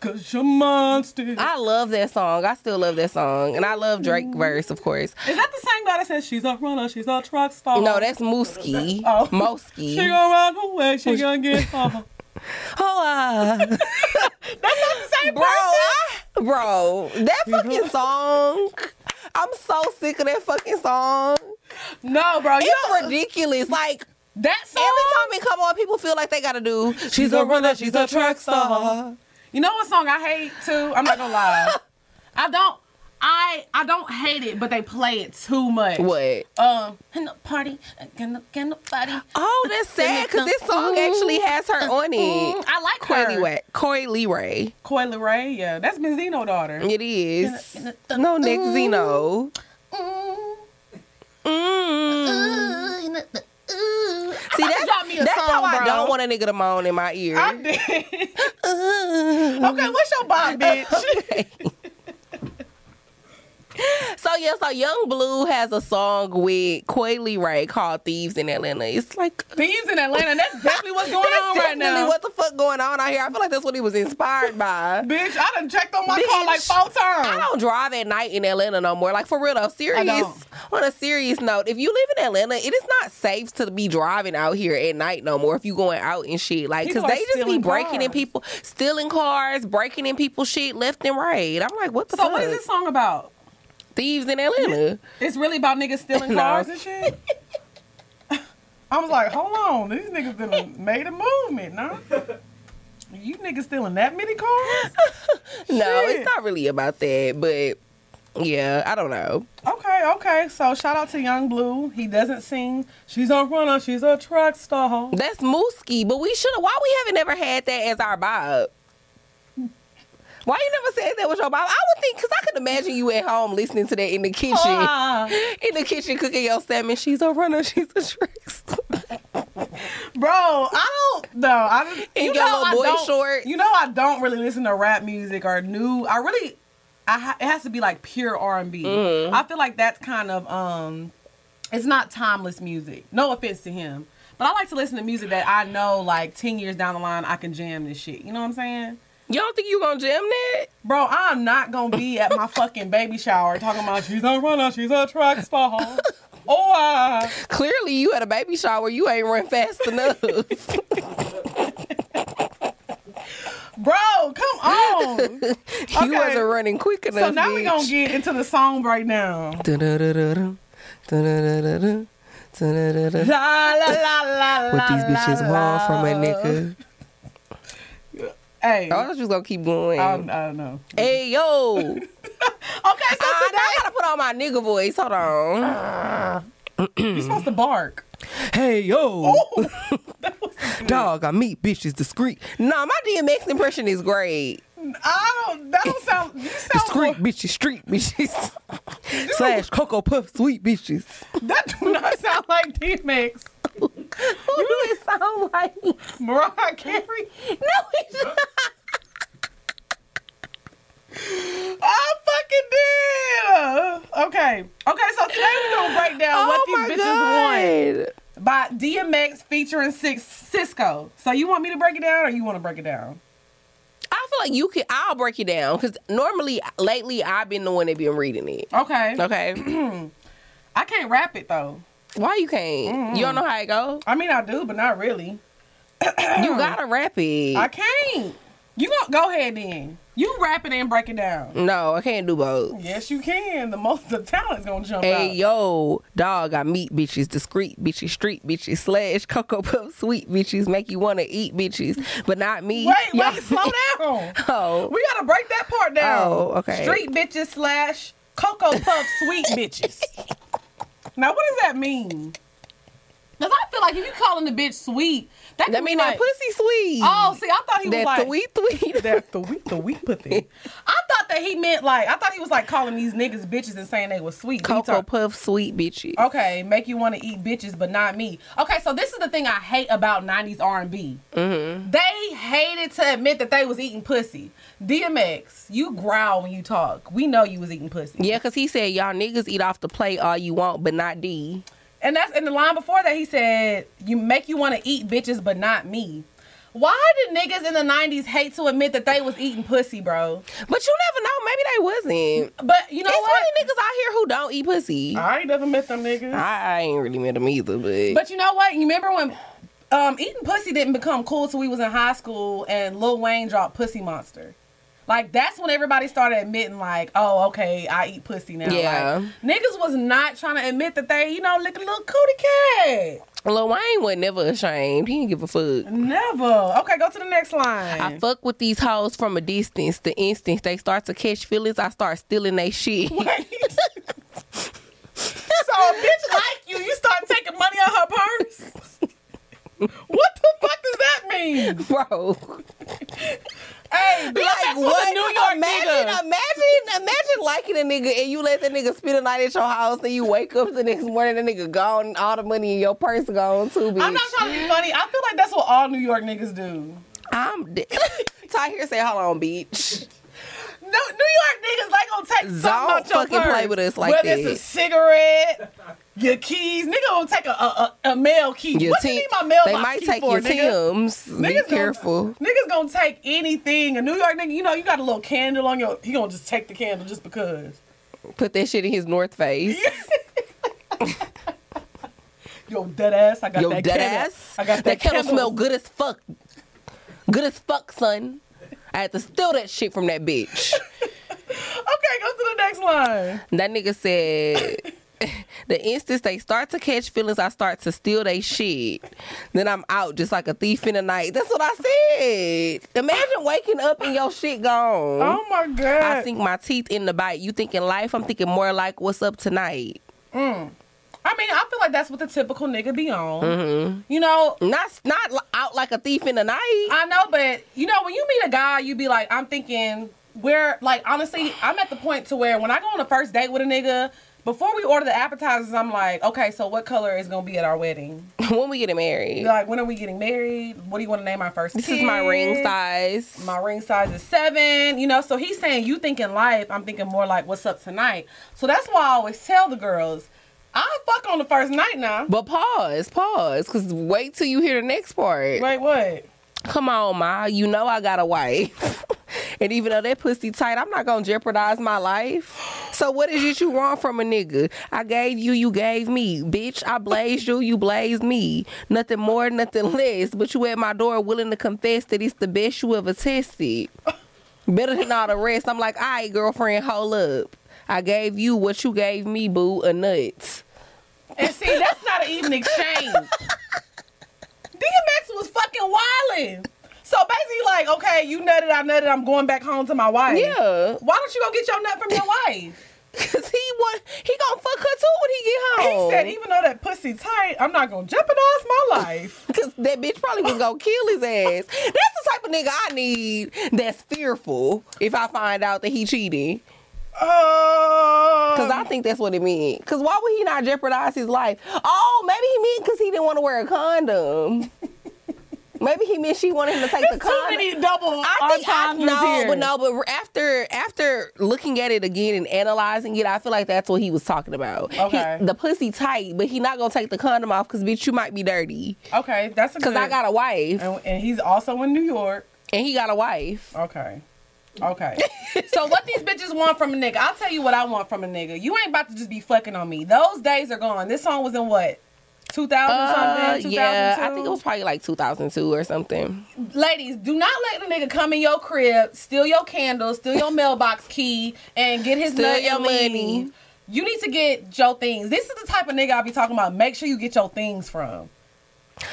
Cause you're monster. I love that song. I still love that song, and I love Drake verse, of course. Is that the same guy that says she's a runner, she's a truck star? No, that's Mooski. Oh. Mooski. She gonna run away, she gonna get home. Oh, uh, That's not the same bro, person. I- bro, that fucking song. I'm so sick of that fucking song. No, bro, you It's know, ridiculous. Like that song. every time it come on, people feel like they gotta do. She's a runner. She's a track star. You know what song I hate too? I'm not gonna lie. I don't. I I don't hate it, but they play it too much. What? Um, in the party, in the, in the party. Oh, that's sad because this song actually has her on it. I like Coily her. Ray. Coi Leray. Coi Leray, yeah, that's Benzino daughter. It is. In the- in the- No, Nick. Zeno. Mm. See, that's, drop me a that's how song, I don't want a nigga to moan in my ear. I did. okay, what's your bop, bitch? So yeah, so Yung Bleu has a song with Coi Leray called "Thieves in Atlanta." It's like uh, Thieves in Atlanta. That's definitely what's going on right definitely now. What the fuck going on out here? I feel like that's what he was inspired by. Bitch, I done checked on my car like Bitch, four times. I don't drive at night in Atlanta no more. Like for real though, serious. On a serious note, if you live in Atlanta, it is not safe to be driving out here at night no more. If you going out and shit, like because they just be breaking in people, stealing cars, breaking in people's shit left and right. I'm like, what the So fuck? what is this song about? Thieves in Atlanta. It's really about niggas stealing cars and shit. I was like, hold on, these niggas done made a movement, no? You niggas stealing that many cars? no, Shit. it's not really about that, but yeah, I don't know. Okay, okay. So shout out to Yung Bleu. He doesn't sing. She's a runner. She's a track star. That's Mooski, but we should have. Why we haven't ever had that as our vibe? Why you never said that was your vibe? I would think because I could imagine you at home listening to that in the kitchen, Ah. in the kitchen cooking your salmon. She's a runner. She's a trickster. Bro, I don't know. I just, In you your know little boy don't- shorts. You know I don't really listen to rap music or new. I really, I ha- it has to be like pure R and B. Mhm. I feel like that's kind of um, it's not timeless music. No offense to him, but I like to listen to music that I know like ten years down the line I can jam this shit. You know what I'm saying? You don't think you gonna jam that? Bro, I'm not gonna be at my fucking baby shower talking about she's a runner, she's a track star. Oh, I. Clearly, you at a baby shower. You ain't run fast enough. Bro, come on. you Okay. wasn't running quick enough. so now we bitch. gonna get into the song right now. Dun-dun-dun-dun-dun. Dun-dun-dun-dun-dun. Dun-dun-dun-dun. La la la la What these bitches want from a nigga. Hey, I was gonna keep going. I, don't- I don't know. Hey yo! Okay, so Ah, today I gotta put on my nigga voice. Hold on. you're supposed to bark. Hey yo! Ooh. Dog, I meet bitches discreet. Nah, my DMX impression is great. I don't. That don't sound. You sound. Discreet bitches, street bitches, slash Cocoa Puff sweet bitches. That do not sound like DMX. Who do it sound like? Mariah Carey. No, it's not. I fucking did. Okay. Okay. So today we're gonna break down what oh these my bitches want by DMX featuring Six Sisqó. So you want me to break it down, or you want to break it down? I feel like you can. I'll break it down because normally, lately, I've been the one that been reading it. Okay. Okay, I can't rap it though. Why you can't? You don't know how it go. I mean, I do, but not really. You gotta rap it. I can't. You go, go ahead then. You rap it and break it down. no, I can't do both. Yes, you can. The most the talent's gonna jump Hey out. yo, dog, I meet bitches, discreet bitches, street bitches, slash cocoa puff sweet bitches, make you wanna eat bitches, but not me. Wait, Y'all- wait, slow down. Oh, We gotta break that part down. Oh, okay. Street bitches slash Cocoa Puff sweet bitches. Now, what does that mean? Because I feel like if you calling the bitch sweet, that, that could mean be that like, pussy sweet. Oh, see, I thought he was that like sweet sweet. that the wheat the wheat pussy. I thought that he meant like I thought he was like calling these niggas bitches and saying they was sweet. But he Cocoa talk- Puff sweet bitches. Okay, make you want to eat bitches, but not me. Okay, so this is the thing I hate about '90s R&B. Mm-hmm. They hated to admit that they was eating pussy. DMX, you growl when you talk. We know you was eating pussy. Yeah, cause he said y'all niggas eat off the plate all you want, but not D. And that's in the line before that. He said, "You make you want to eat bitches, but not me." Why did niggas in the '90s hate to admit that they was eating pussy, bro? But you never know. Maybe they wasn't. But you know There's what? plenty niggas out here who don't eat pussy. I ain't never met them niggas. I, I ain't really met them either, but, But you know what? You remember when um, eating pussy didn't become cool till we was in high school and Lil Wayne dropped Pussy Monster. Like that's when everybody started admitting, like, oh, okay, I eat pussy now. Yeah. Like, niggas was not trying to admit that they, you know, lick a little cootie cat. Lil Wayne was never ashamed. He didn't give a fuck. Never. Okay, go to the next line. I fuck with these hoes from a distance. The instant they start to catch feelings, I start stealing they shit. so a bitch like you, you start taking money out her purse. what the fuck does that mean? Bro. Hey, Like like what? New York imagine, nigga. imagine, imagine liking a nigga and you let the nigga spend the night at your house and you wake up the next morning, and the nigga gone, all the money in your purse gone too, bitch. I'm not trying to be funny. I feel like that's what all New York niggas do. I'm dead. Ty here say, hold on, bitch. No, New York niggas like gonna take something Don't out your fucking purse. play with us like Whether that. it's a cigarette, your keys. Nigga gonna take a a, a, mail key. Your what do you need my mailbox they might key take for, your nigga? Tim's. Be gonna- careful. Niggas gonna take anything. A New York nigga, you know, you got a little candle on your. He gonna just take the candle just because. Put that shit in his North Face. Yo, dead ass. I got Yo, that dead candle. ass. I got that, That kettle candle. smell good as fuck. Good as fuck, son. I had to steal that shit from that bitch. Okay, go to the next line. That nigga said, the instant they start to catch feelings, I start to steal they shit. Then I'm out just like a thief in the night. That's what I said. Imagine waking up and your shit gone. Oh my god. I sink my teeth in the bite. You thinking life? I'm thinking more like what's up tonight. Mm. I mean, I feel like that's what the typical nigga be on. hmm You know, Not not out like a thief in the night. I know, but you know, when you meet a guy, you be like, I'm thinking, where, like, honestly, I'm at the point to where when I go on a first date with a nigga, before we order the appetizers, I'm like, okay, so what color is gonna be at our wedding? when we getting married. Like, when are we getting married? What do you want to name our first? This is my ring size. My ring size is seven. You know, so he's saying you thinking life. I'm thinking more like what's up tonight. So that's why I always tell the girls, I fuck on the first night now. But pause, pause, cause wait till you hear the next part. Wait, what? Come on, ma. You know I got a wife. and even though that pussy tight, I'm not gonna jeopardize my life. So what is it you want from a nigga? I gave you, you gave me. Bitch, I blazed you, you blazed me. Nothing more, nothing less. But you at my door willing to confess that it's the best you ever tested. Better than all the rest. I'm like, all right, girlfriend, hold up. I gave you what you gave me, boo, a nut. And see, that's not an even exchange. DMX was fucking wildin'. So basically, like, okay, you nutted, I nutted, I'm going back home to my wife. Yeah. Why don't you go get your nut from your wife? Cause he want he gonna fuck her too when he get home. He said, even though that pussy tight, I'm not gonna jeopardize my life. Cause that bitch probably was gonna kill his ass. That's the type of nigga I need that's fearful if I find out that he cheating. Oh, Cause I think that's what it meant. Cause why would he not jeopardize his life? Oh, maybe he meant cause he didn't want to wear a condom. maybe he meant she wanted him to take the It's too condom. many double I think I, no, here. but no, but after after looking at it again and analyzing it, I feel like that's what he was talking about. He- Okay. the pussy tight, but he not gonna take the condom off because bitch, you might be dirty. Okay, that's a Cause. I got a wife and, and he's also in New York. and he got a wife. Okay. Okay. so what these bitches want from a nigga? I'll tell you what I want from a nigga. You ain't about to just be fucking on me. Those days are gone. This song was in what? 2000 Uh, something? 2002? yeah, I think it was probably like 2002 or something. Ladies, do not let the nigga come in your crib, steal your candles, steal your mailbox key, and get his Steal nut your money. You need to get your things. This is the type of nigga I be talking about. Make sure you get your things from.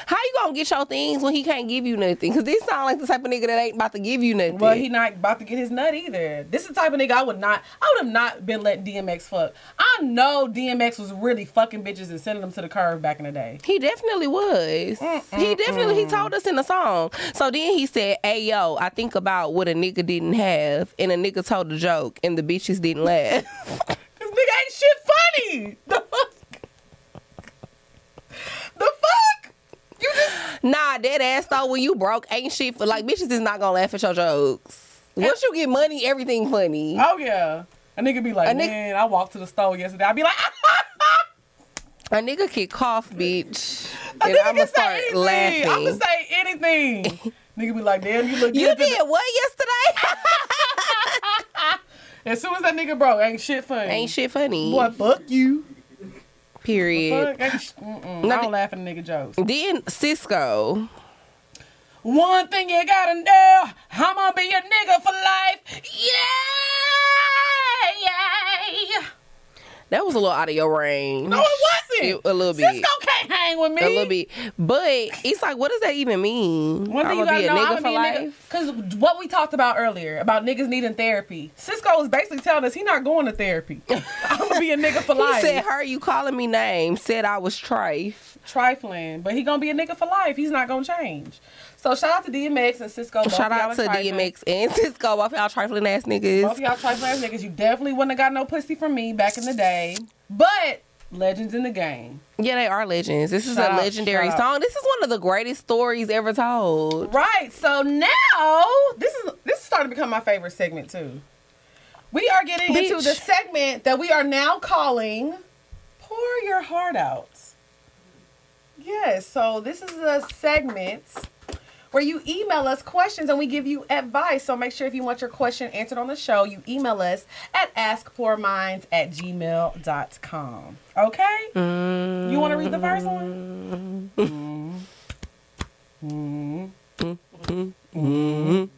How you gonna get your things when he can't give you nothing? Cause this sound like the type of nigga that ain't about to give you nothing. Well, he not about to get his nut either. This is the type of nigga I would not. I would have not been letting DMX fuck. I know DMX was really fucking bitches and sending them to the curve back in the day. He definitely was. He definitely he told us in the song. So then he said, "Hey yo, I think about what a nigga didn't have, and a nigga told a joke, and the bitches didn't laugh." Cause nigga ain't shit funny. The fuck. The fuck. You just nah, dead ass though. When you broke, ain't shit for like bitches is not gonna laugh at your jokes. Once you get money, everything funny. oh yeah. A nigga be like, A nigga- man, I walked to the store yesterday. I'd be like, A nigga can cough, bitch, a and I'ma start anything. laughing. I'ma say anything. nigga be like, damn, you look you good. did today." what yesterday? As soon as that nigga broke, ain't shit funny. ain't shit funny. Boy, fuck you. Period. Fuck, ain't sh- mm-mm. No, I don't the- laugh at nigga jokes. Then Sisqó. One thing you gotta know, I'm gonna be a nigga for life. Yeah, yeah. That was a little out of your range. No, it wasn't. It- a little bit. Sisqó can't hang with me. A little bit. But it's like, what does that even mean? One thing you I'ma gotta be a know, nigga I'm for gonna be a nigga. life. Because what we talked about earlier about niggas needing therapy, Sisqó is basically telling us he not going to therapy. I'm gonna be a nigga for He life. said, "Her, you calling me names? Said I was trife." Trifling, but he gonna be a nigga for life. He's not gonna change. So shout out to DMX and Sisqó. Both Shout out to trifling. DMX and Sisqó, both y'all trifling ass Both niggas. of y'all trifling ass niggas. You definitely wouldn't have got no pussy from me back in the day. But legends in the game. Yeah, they are legends. This is Shout a legendary out. song. This is one of the greatest stories ever told. Right. So now this is this is starting to become my favorite segment too. We are getting into the segment that we are now calling "Pour Your Heart Out." Yes. So this is a segment where you email us questions and we give you advice. So make sure if you want your question answered on the show, you email us at askpourminds at gmail.com. Okay? You want to read the first one?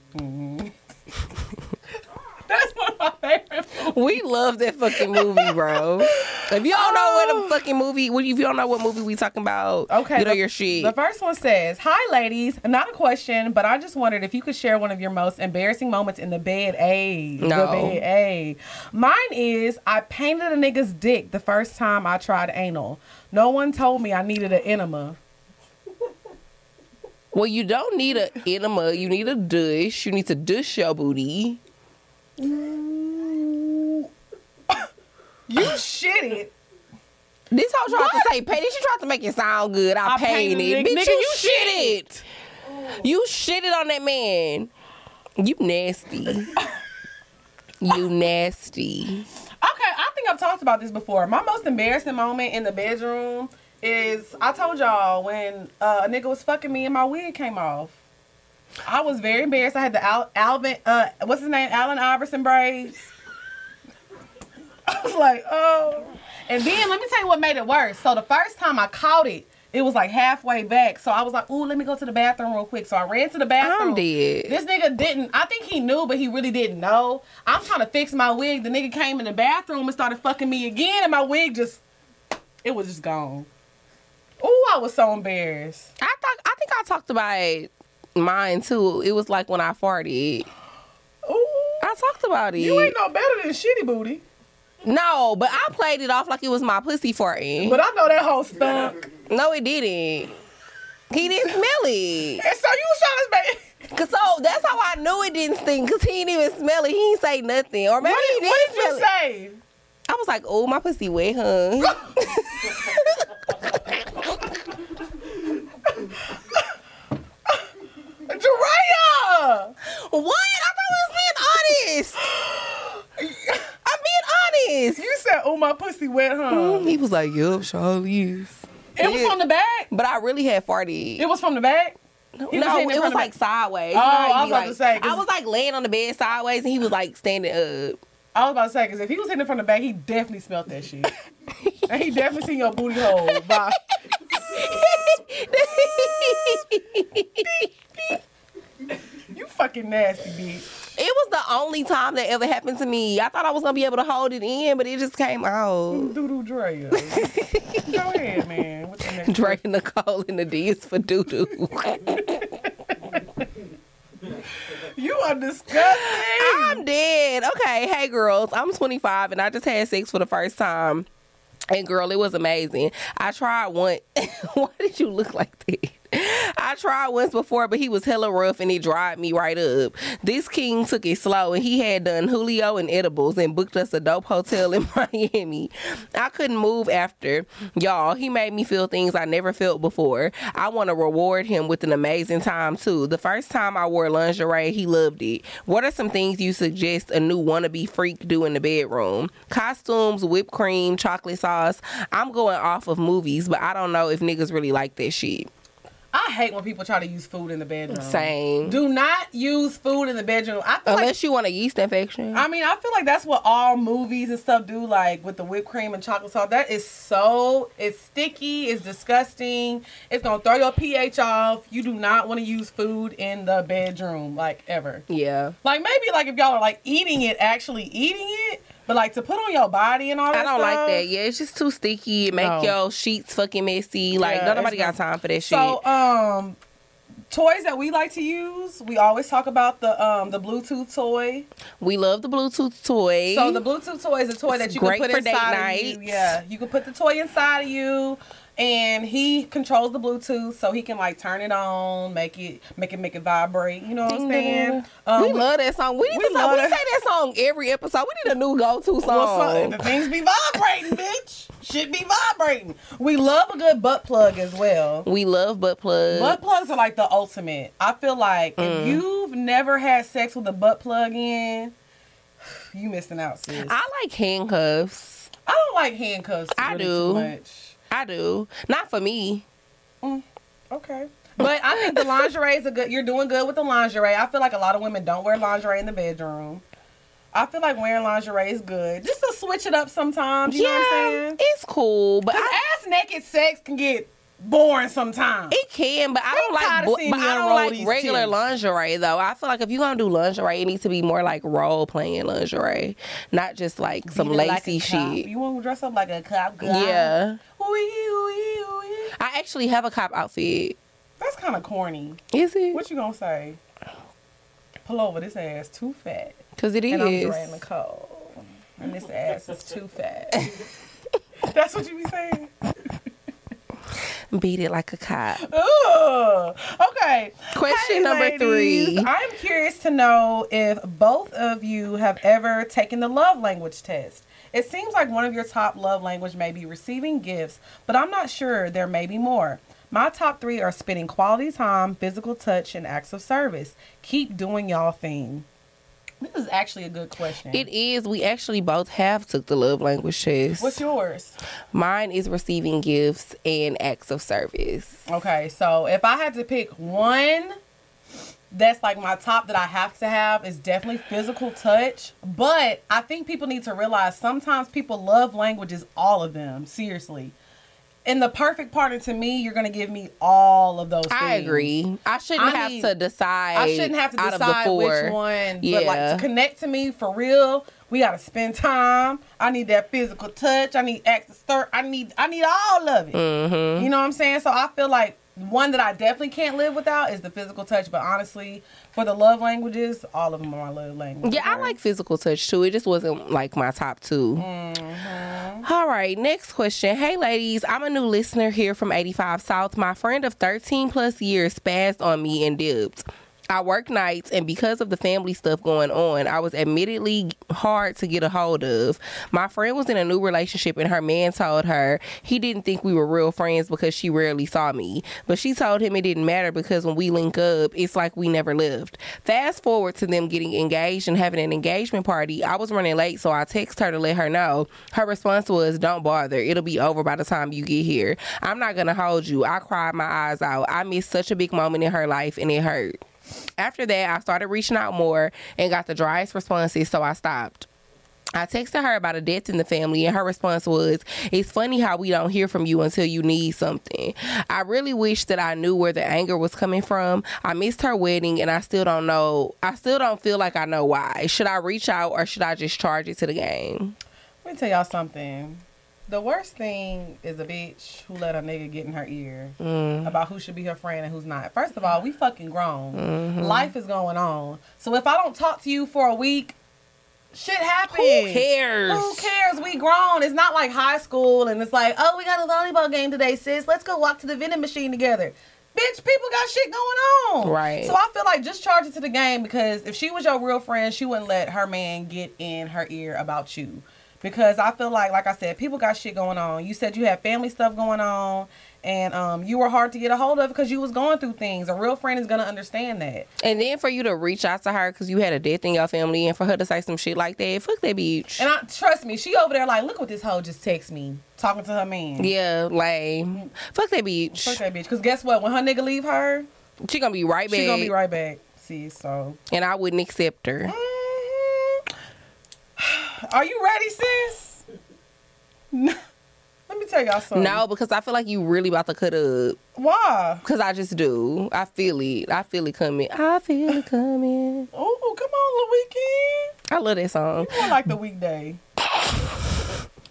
That's one of my favorite movies. We love that fucking movie, bro. If you don't know what a oh. fucking movie, if you don't know what movie we talking about, Okay, you know the- your shit. The first one says, Hi, ladies. Not a question, but I just wondered if you could share one of your most embarrassing moments in the bed. A. The bed. A. Mine is I painted a nigga's dick the first time I tried anal. No one told me I needed an enema. well, you don't need an enema. You need a douche. You need to douche your booty. You shit it. This hoe tried What? to say painted. She tried to make it sound good. I, I painted painted. it. Bitch, Nigga, you, you shit it. You shit it on that man. You nasty. you nasty. Okay, I think I've talked about this before. My most embarrassing moment in the bedroom is I told y'all when uh, a nigga was fucking me and my wig came off. I was very embarrassed. I had the Al- Alvin, uh, what's his name, Allen Iverson braids. I was like, oh. And then let me tell you what made it worse. So the first time I caught it, it was like halfway back. So I was like, ooh, let me go to the bathroom real quick. So I ran to the bathroom. I'm dead. This nigga didn't. I think he knew, but he really didn't know. I'm trying to fix my wig. The nigga came in the bathroom and started fucking me again, and my wig just, it was just gone. Ooh, I was so embarrassed. I thought I think I talked about mine too. It was like when I farted. Ooh, I talked about it. you ain't no better than shitty booty. No, but I played it off like it was my pussy farting. But I know that whole stunk. no, it didn't. He didn't smell it. And so you was trying to make. Cause so that's how I knew it didn't stink. Cause he didn't even smell it. He didn't say nothing. Or maybe What he did, what did you it. say? I was like, oh, my pussy wet, huh? Jiraiya! what? I thought we was being honest. I'm being honest. You said, oh, my pussy wet, huh? Mm-hmm. He was like, yup, Charlie is. It was from the back? But I really had farted. It was from the back? No, He was it it was like sideways. Oh, You know I was about like, to say, I was like laying on the bed sideways, and he was like standing up. I was about to say, because if he was hitting it from the back, he definitely smelled that shit. and he definitely seen your booty hole. By, you fucking nasty, bitch. It was the only time that ever happened to me. I thought I was gonna be able to hold it in, but it just came out. Doodoo Drea. Go ahead, man. What's the next Dre Nicole in the D is for doo doo. You are disgusting. I'm dead. Okay, hey girls, I'm 25 and I just had sex for the first time. And girl, it was amazing. I tried one. Why did you look like that? I tried once before, but he was hella rough and he dried me right up. This king took it slow and he had Don Julio and edibles and booked us a dope hotel in Miami. I couldn't move after. Y'all, he made me feel things I never felt before. I want to reward him with an amazing time too. The first time I wore lingerie, he loved it. What are some things you suggest a new wannabe freak do in the bedroom? Costumes, whipped cream, chocolate sauce. I'm going off of movies, but I don't know if niggas really like that shit. I hate when people try to use food in the bedroom. Same. Do not use food in the bedroom. I feel like Unless you want a yeast infection. I mean, I feel like that's what all movies and stuff do, like with the whipped cream and chocolate sauce. That is so it's sticky, it's disgusting. It's gonna throw your pH off. You do not want to use food in the bedroom, like ever. yeah. Like maybe like if y'all are like eating it, actually eating it, but like to put on your body and all that. I don't like that. Yeah, it's just too sticky. It make No. your sheets fucking messy. Like Yeah, nobody got time for that shit. So um, toys that we like to use, we always talk about the um the Bluetooth toy. we love the Bluetooth toy. So the Bluetooth toy is a toy It's that you can put for date inside of you. Yeah, you can put the toy inside of you, and he controls the Bluetooth, so he can like turn it on, make it make it make it vibrate. You know what I'm ding, saying? Um, we love that song. We need we to song, we that. say that song every episode. We need a new go-to song. well, so- the things be vibrating, bitch. Should be vibrating. We love a good butt plug as well. we love butt plugs. Butt plugs are like the ultimate. I feel like Mm. if you've never had sex with a butt plug in, you missing out, sis. I like handcuffs. I don't like handcuffs. I really do. Too much. I do. Not for me. Mm, okay. But I think the lingerie is a good. You're doing good with the lingerie. I feel like a lot of women don't wear lingerie in the bedroom. I feel like wearing lingerie is good, just to switch it up sometimes. You know what I'm saying? it's cool, but I, ass naked sex can get boring sometimes. it can. But I don't like. bo- But I don't like regular titties. lingerie though. I feel like if you're gonna do lingerie, it needs to be more like role playing lingerie, not just like some Beat it like lacy cop. shit. You want to dress up like a cop? Girl? Yeah. I actually have a cop outfit. That's kind of corny. Is it? What you gonna say? Pull over. This ass too fat. Because it And I'm is. Dre Nicole. And this ass is too fat. That's what you be saying? Beat it like a cop. Ooh. Okay. Question Hey, number ladies. three. I'm curious to know if both of you have ever taken the love language test. It seems like one of your top love language may be receiving gifts, but I'm not sure there may be more. My top three are spending quality time, physical touch, and acts of service. Keep doing y'all thing. This is actually a good question. It is. We actually both have took the love language test. What's yours? Mine is receiving gifts and acts of service. Okay, so if I had to pick one that's like my top that I have to have is definitely physical touch. But I think people need to realize sometimes people love languages, all of them, seriously. And the perfect partner to me, you're gonna give me all of those. I things. agree. I shouldn't I have need- to decide. I shouldn't have to out of the decide which one. But like Yeah. to connect to me for real, we gotta spend time. I need that physical touch. I need acts stir. I need I need all of it. Mm-hmm. You know what I'm saying? So I feel like one that I definitely can't live without is the physical touch. But honestly, for the love languages, all of them are my love languages. Yeah, I like physical touch too. It just wasn't like my top 2 Mhm. All right, next question. Hey, ladies, I'm a new listener here from 85 South. My friend of 13 plus years spazzed on me and dipped. I work nights, and because of the family stuff going on, I was admittedly hard to get a hold of. My friend was in a new relationship, and her man told her he didn't think we were real friends because she rarely saw me. But she told him it didn't matter because when we link up, it's like we never lived. Fast forward to them getting engaged and having an engagement party. I was running late, so I text her to let her know. Her response was, Don't bother. It'll be over by the time you get here. I'm not going to hold you. I cried my eyes out. I missed such a big moment in her life, and it hurt. After that, I started reaching out more and got the driest responses, so I stopped. I texted her about a death in the family, and her response was, It's funny how we don't hear from you until you need something. I really wish that I knew where the anger was coming from. I missed her wedding, and I still don't know. I still don't feel like I know why. Should I reach out or should I just charge it to the game? Let me tell y'all something. The worst thing is a bitch who let a nigga get in her ear Mm. about who should be her friend and who's not. First of all, we fucking grown. Mhm. Life is going on. So if I don't talk to you for a week, shit happens. Who cares? Who cares? We grown. It's not like high school and it's like, oh, we got a volleyball game today, sis. Let's go walk to the vending machine together. Bitch, people got shit going on. Right. So I feel like just charge it to the game because if she was your real friend, she wouldn't let her man get in her ear about you. Because I feel like, like I said, people got shit going on. You said you had family stuff going on, and um, you were hard to get a hold of because you was going through things. A real friend is gonna understand that. And then for you to reach out to her because you had a death in your family, and for her to say some shit like that, fuck that bitch. And I trust me, she over there like, look what this hoe just text me, talking to her man. yeah, like fuck that bitch. Fuck that bitch. Cause guess what? When her nigga leave her, She gonna be right back, she gonna be right back. See, so. and I wouldn't accept her. Mhm. Are you ready, sis? Let me tell y'all something. No, because I feel like you really about to cut up. Why? Cause I just do. I feel it. I feel it coming. I feel it coming. Oh, come on, the Weeknd. I love that song. You more like the weekday.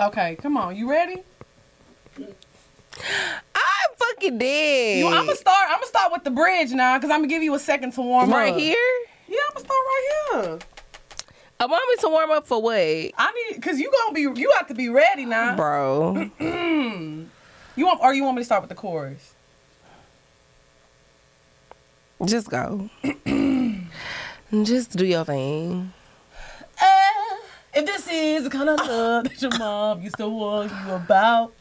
Okay, come on. You ready? I'm fucking dead. You, I'm gonna start. I'm gonna start with the bridge now, cause I'm gonna give you a second to warm right up. Right here. Yeah, I'm gonna start right here. A me to warm up for what, I need, cause you gonna be, you have to be ready now. bro? you want, or you want me to start with the chorus? Just go. just do your thing. Eh, if this is the kind of love that your mom used to warn you about,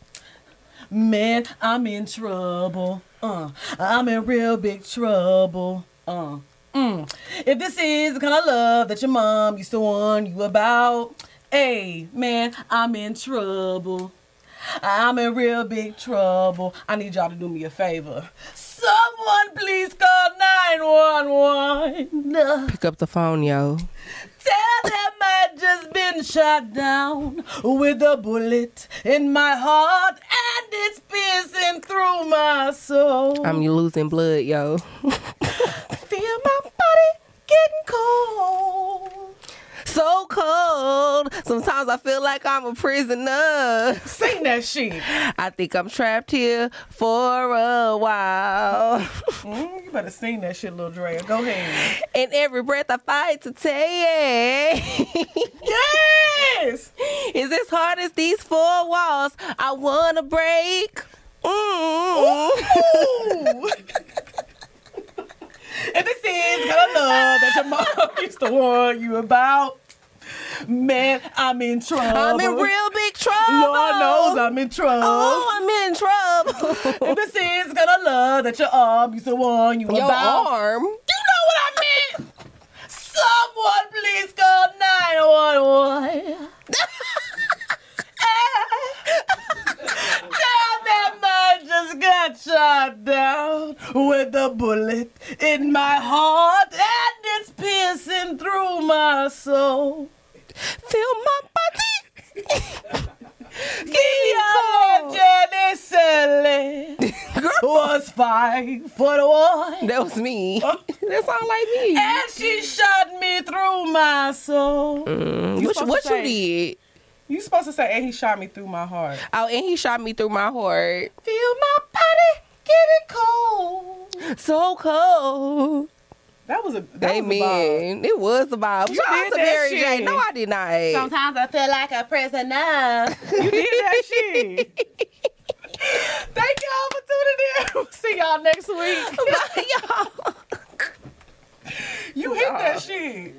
man, I'm in trouble. Uh, I'm in real big trouble. Uh, mm. If this is the kind of love that your mom used to warn you about, hey, man, I'm in trouble. I'm in real big trouble. I need y'all to do me a favor. Someone please call 911. Pick up the phone, yo. Tell them I just been shot down with a bullet in my heart and it's piercing through my soul. I'm losing blood, yo. Feel my getting cold. so cold. Sometimes I feel like I'm a prisoner. Sing that shit. I think I'm trapped here for a while. Mm, you better sing that shit, little Drea. Go ahead. and every breath I fight to take Yes! is as hard as these four walls I wanna break. Mm. And this is of love that your mom used to warn you about. Man, I'm in trouble. I'm in real big trouble. Lord knows I'm in oh, trouble. Oh, I'm in trouble. And this is gonna love that your arm used to warn you Your about. arm. You know what I meant? Someone please call 911. Them I just got shot down with a bullet in my heart and it's piercing through my soul. Feel my body. Jenny Sally was five foot one. That was me. that sound like me. And she shot me through my soul. Mm, what supposed what you did? You supposed to say, and he shot me through my heart. Oh, and he shot me through my heart. Feel my body getting cold. So cold. That was a that was a vibe. Amen. It was a vibe. You Shout out did to that Mary J. shit. No, I did not. Sometimes I feel like a prisoner. you did that shit. Thank y'all for tuning in. We'll see y'all next week. Bye, y'all. You hit that shit.